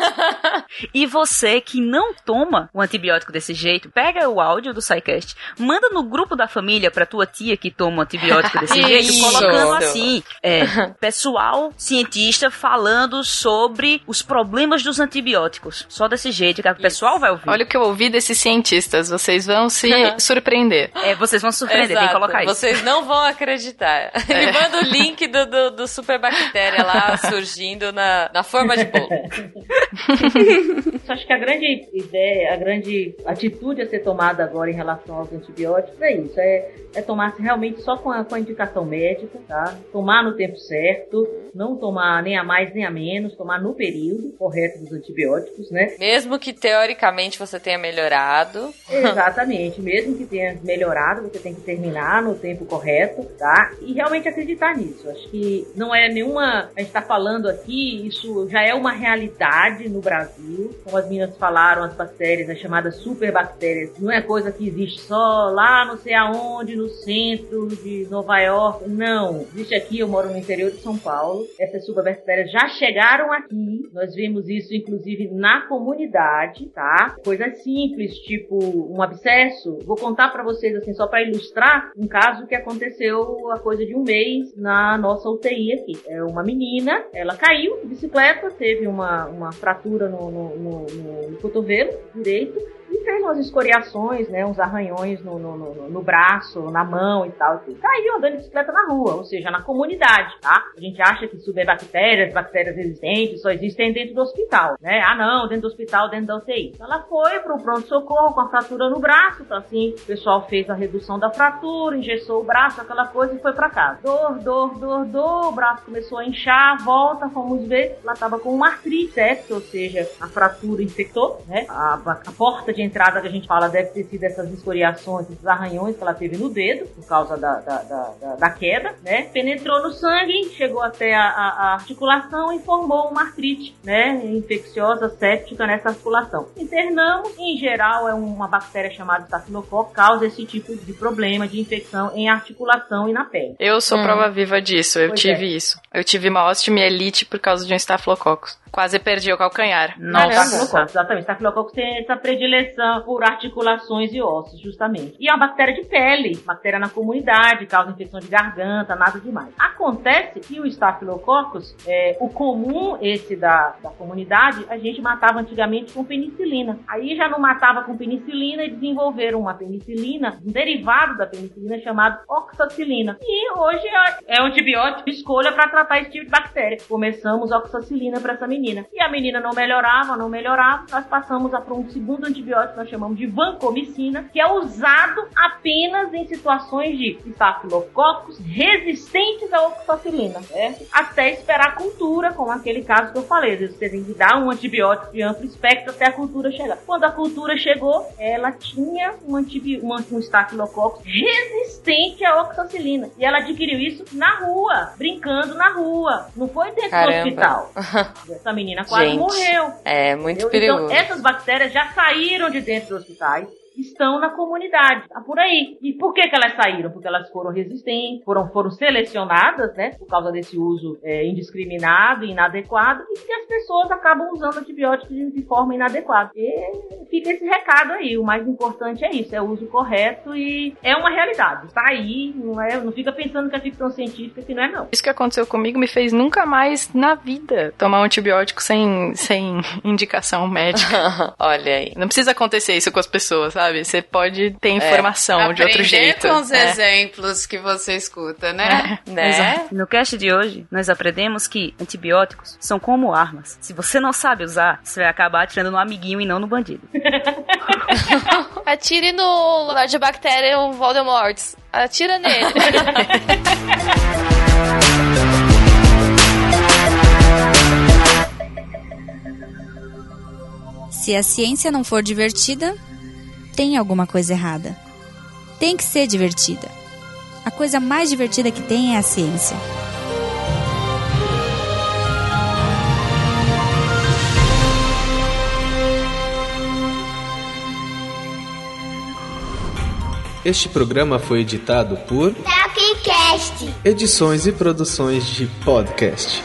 E você que não toma o antibiótico desse jeito, pega o áudio do SciCast, manda no grupo da família pra tua tia que toma o antibiótico desse jeito, colocando assim, é, pessoal cientista falando sobre os problemas dos antibióticos. Só desse jeito que o pessoal vai ouvir. Olha o que eu ouvi desses cientistas, vocês vão se surpreender. É, vocês vão se surpreender, tem que Exato. colocar isso. Vocês não vão acreditar. Ele manda o link do, do, do superbactéria lá surgindo na, na forma de bolo. Eu acho que a grande ideia, a grande atitude a ser tomada agora em relação aos antibióticos é isso, é, é tomar realmente só com a, com a indicação médica, tá? Tomar no tempo certo, não tomar nem a mais nem a menos, tomar no período correto dos antibióticos, né? Mesmo que teoricamente você tenha melhorado. Exatamente, mesmo que tenha melhorado, você tem que terminar no tempo correto, tá? E realmente acreditar nisso. Acho que não é nenhuma. A gente tá falando aqui, isso já é uma realidade no Brasil. Como as meninas falaram, as bactérias, as chamadas superbactérias, não é coisa que existe só lá não sei aonde, no centro de Nova York. Não. Existe aqui, eu moro no interior de São Paulo. Essas superbactérias já chegaram aqui. Nós vemos isso, inclusive, na comunidade, tá? Coisas simples, tipo um abscesso. Vou contar pra vocês, assim, só pra ilustrar um caso que aconteceu há coisa de um mês na nossa UTI aqui. É uma menina, ela caiu de bicicleta, teve uma, uma fratura no, no, no, no- no cotovelo direito e fez umas escoriações, né, uns arranhões no, no, no, no braço, na mão e tal. E caiu andando de bicicleta na rua, ou seja, na comunidade, tá? A gente acha que superbactérias, bactérias resistentes só existem dentro do hospital, né? Ah, não, dentro do hospital, dentro da UTI. Ela foi pro pronto-socorro com a fratura no braço, tá assim, o pessoal fez a redução da fratura, engessou o braço, aquela coisa e foi pra casa. Dor, dor, dor, dor, o braço começou a inchar, volta, fomos ver, ela tava com uma artrite septa, ou seja, a fratura infectou, né? A, a porta de entrada que a gente fala deve ter sido essas escoriações, esses arranhões que ela teve no dedo, por causa da, da, da, da- da queda, né? Penetrou no sangue, chegou até a, a- a articulação e formou uma artrite, né? Infecciosa, séptica nessa articulação. Internamos, em geral, é uma bactéria chamada Staphylococcus, causa esse tipo de problema de infecção em articulação e na pele. Eu sou Hum. prova viva disso, eu Pois tive é. isso. Eu tive uma osteomielite por causa de um estafilococcus. Quase perdi o calcanhar. Nossa. Estafilococcus, exatamente. Estafilococcus tem essa predileção por articulações e ossos, justamente. E é uma bactéria de pele, bactéria na comunidade, causa infecção de garganta, nada demais. Acontece que o Staphylococcus, é, o comum esse da, da comunidade, a gente matava antigamente com penicilina. Aí já não matava com penicilina e desenvolveram uma penicilina, um derivado da penicilina chamado oxacilina. E hoje é, é um antibiótico de escolha para tratar esse tipo de bactéria. Começamos oxacilina para essa menina. E a menina não melhorava, não melhorava, nós passamos a para um segundo antibiótico nós chamamos de vancomicina, que é usado apenas em situações de estafilococcus resistentes à oxacilina, certo? Até esperar a cultura, como aquele caso que eu falei. Você tem que dar um antibiótico de amplo espectro até a cultura chegar. Quando a cultura chegou, ela tinha um, antibi um estafilococcus resistente à oxacilina. E ela adquiriu isso na rua, brincando na rua. Não foi dentro Caramba. do hospital. Essa menina quase Gente, morreu. É muito Entendeu? perigoso. Então, essas bactérias já saíram de dentro dos hospitais estão na comunidade, tá por aí. E por que que elas saíram? Porque elas foram resistentes, foram, foram selecionadas, né, por causa desse uso é, indiscriminado e inadequado, e que as pessoas acabam usando antibióticos de, de forma inadequada. E fica esse recado aí, o mais importante é isso, é o uso correto e é uma realidade, tá aí, não, é, não fica pensando que é ficção científica, que não é não. Isso que aconteceu comigo me fez nunca mais na vida tomar um antibiótico sem, sem indicação médica. Olha aí. Não precisa acontecer isso com as pessoas, sabe? Você pode ter informação de outro jeito. com os É. exemplos que você escuta, né? Né? Exato. No cast de hoje, nós aprendemos que antibióticos são como armas. Se você não sabe usar, você vai acabar atirando no amiguinho e não no bandido. Atire no Lorde Bactéria o Voldemort. Atira nele. Se a ciência não for divertida, tem alguma coisa errada. Tem que ser divertida. A coisa mais divertida que tem é a ciência. Este programa foi editado por Tapcast. Edições e Produções de Podcast.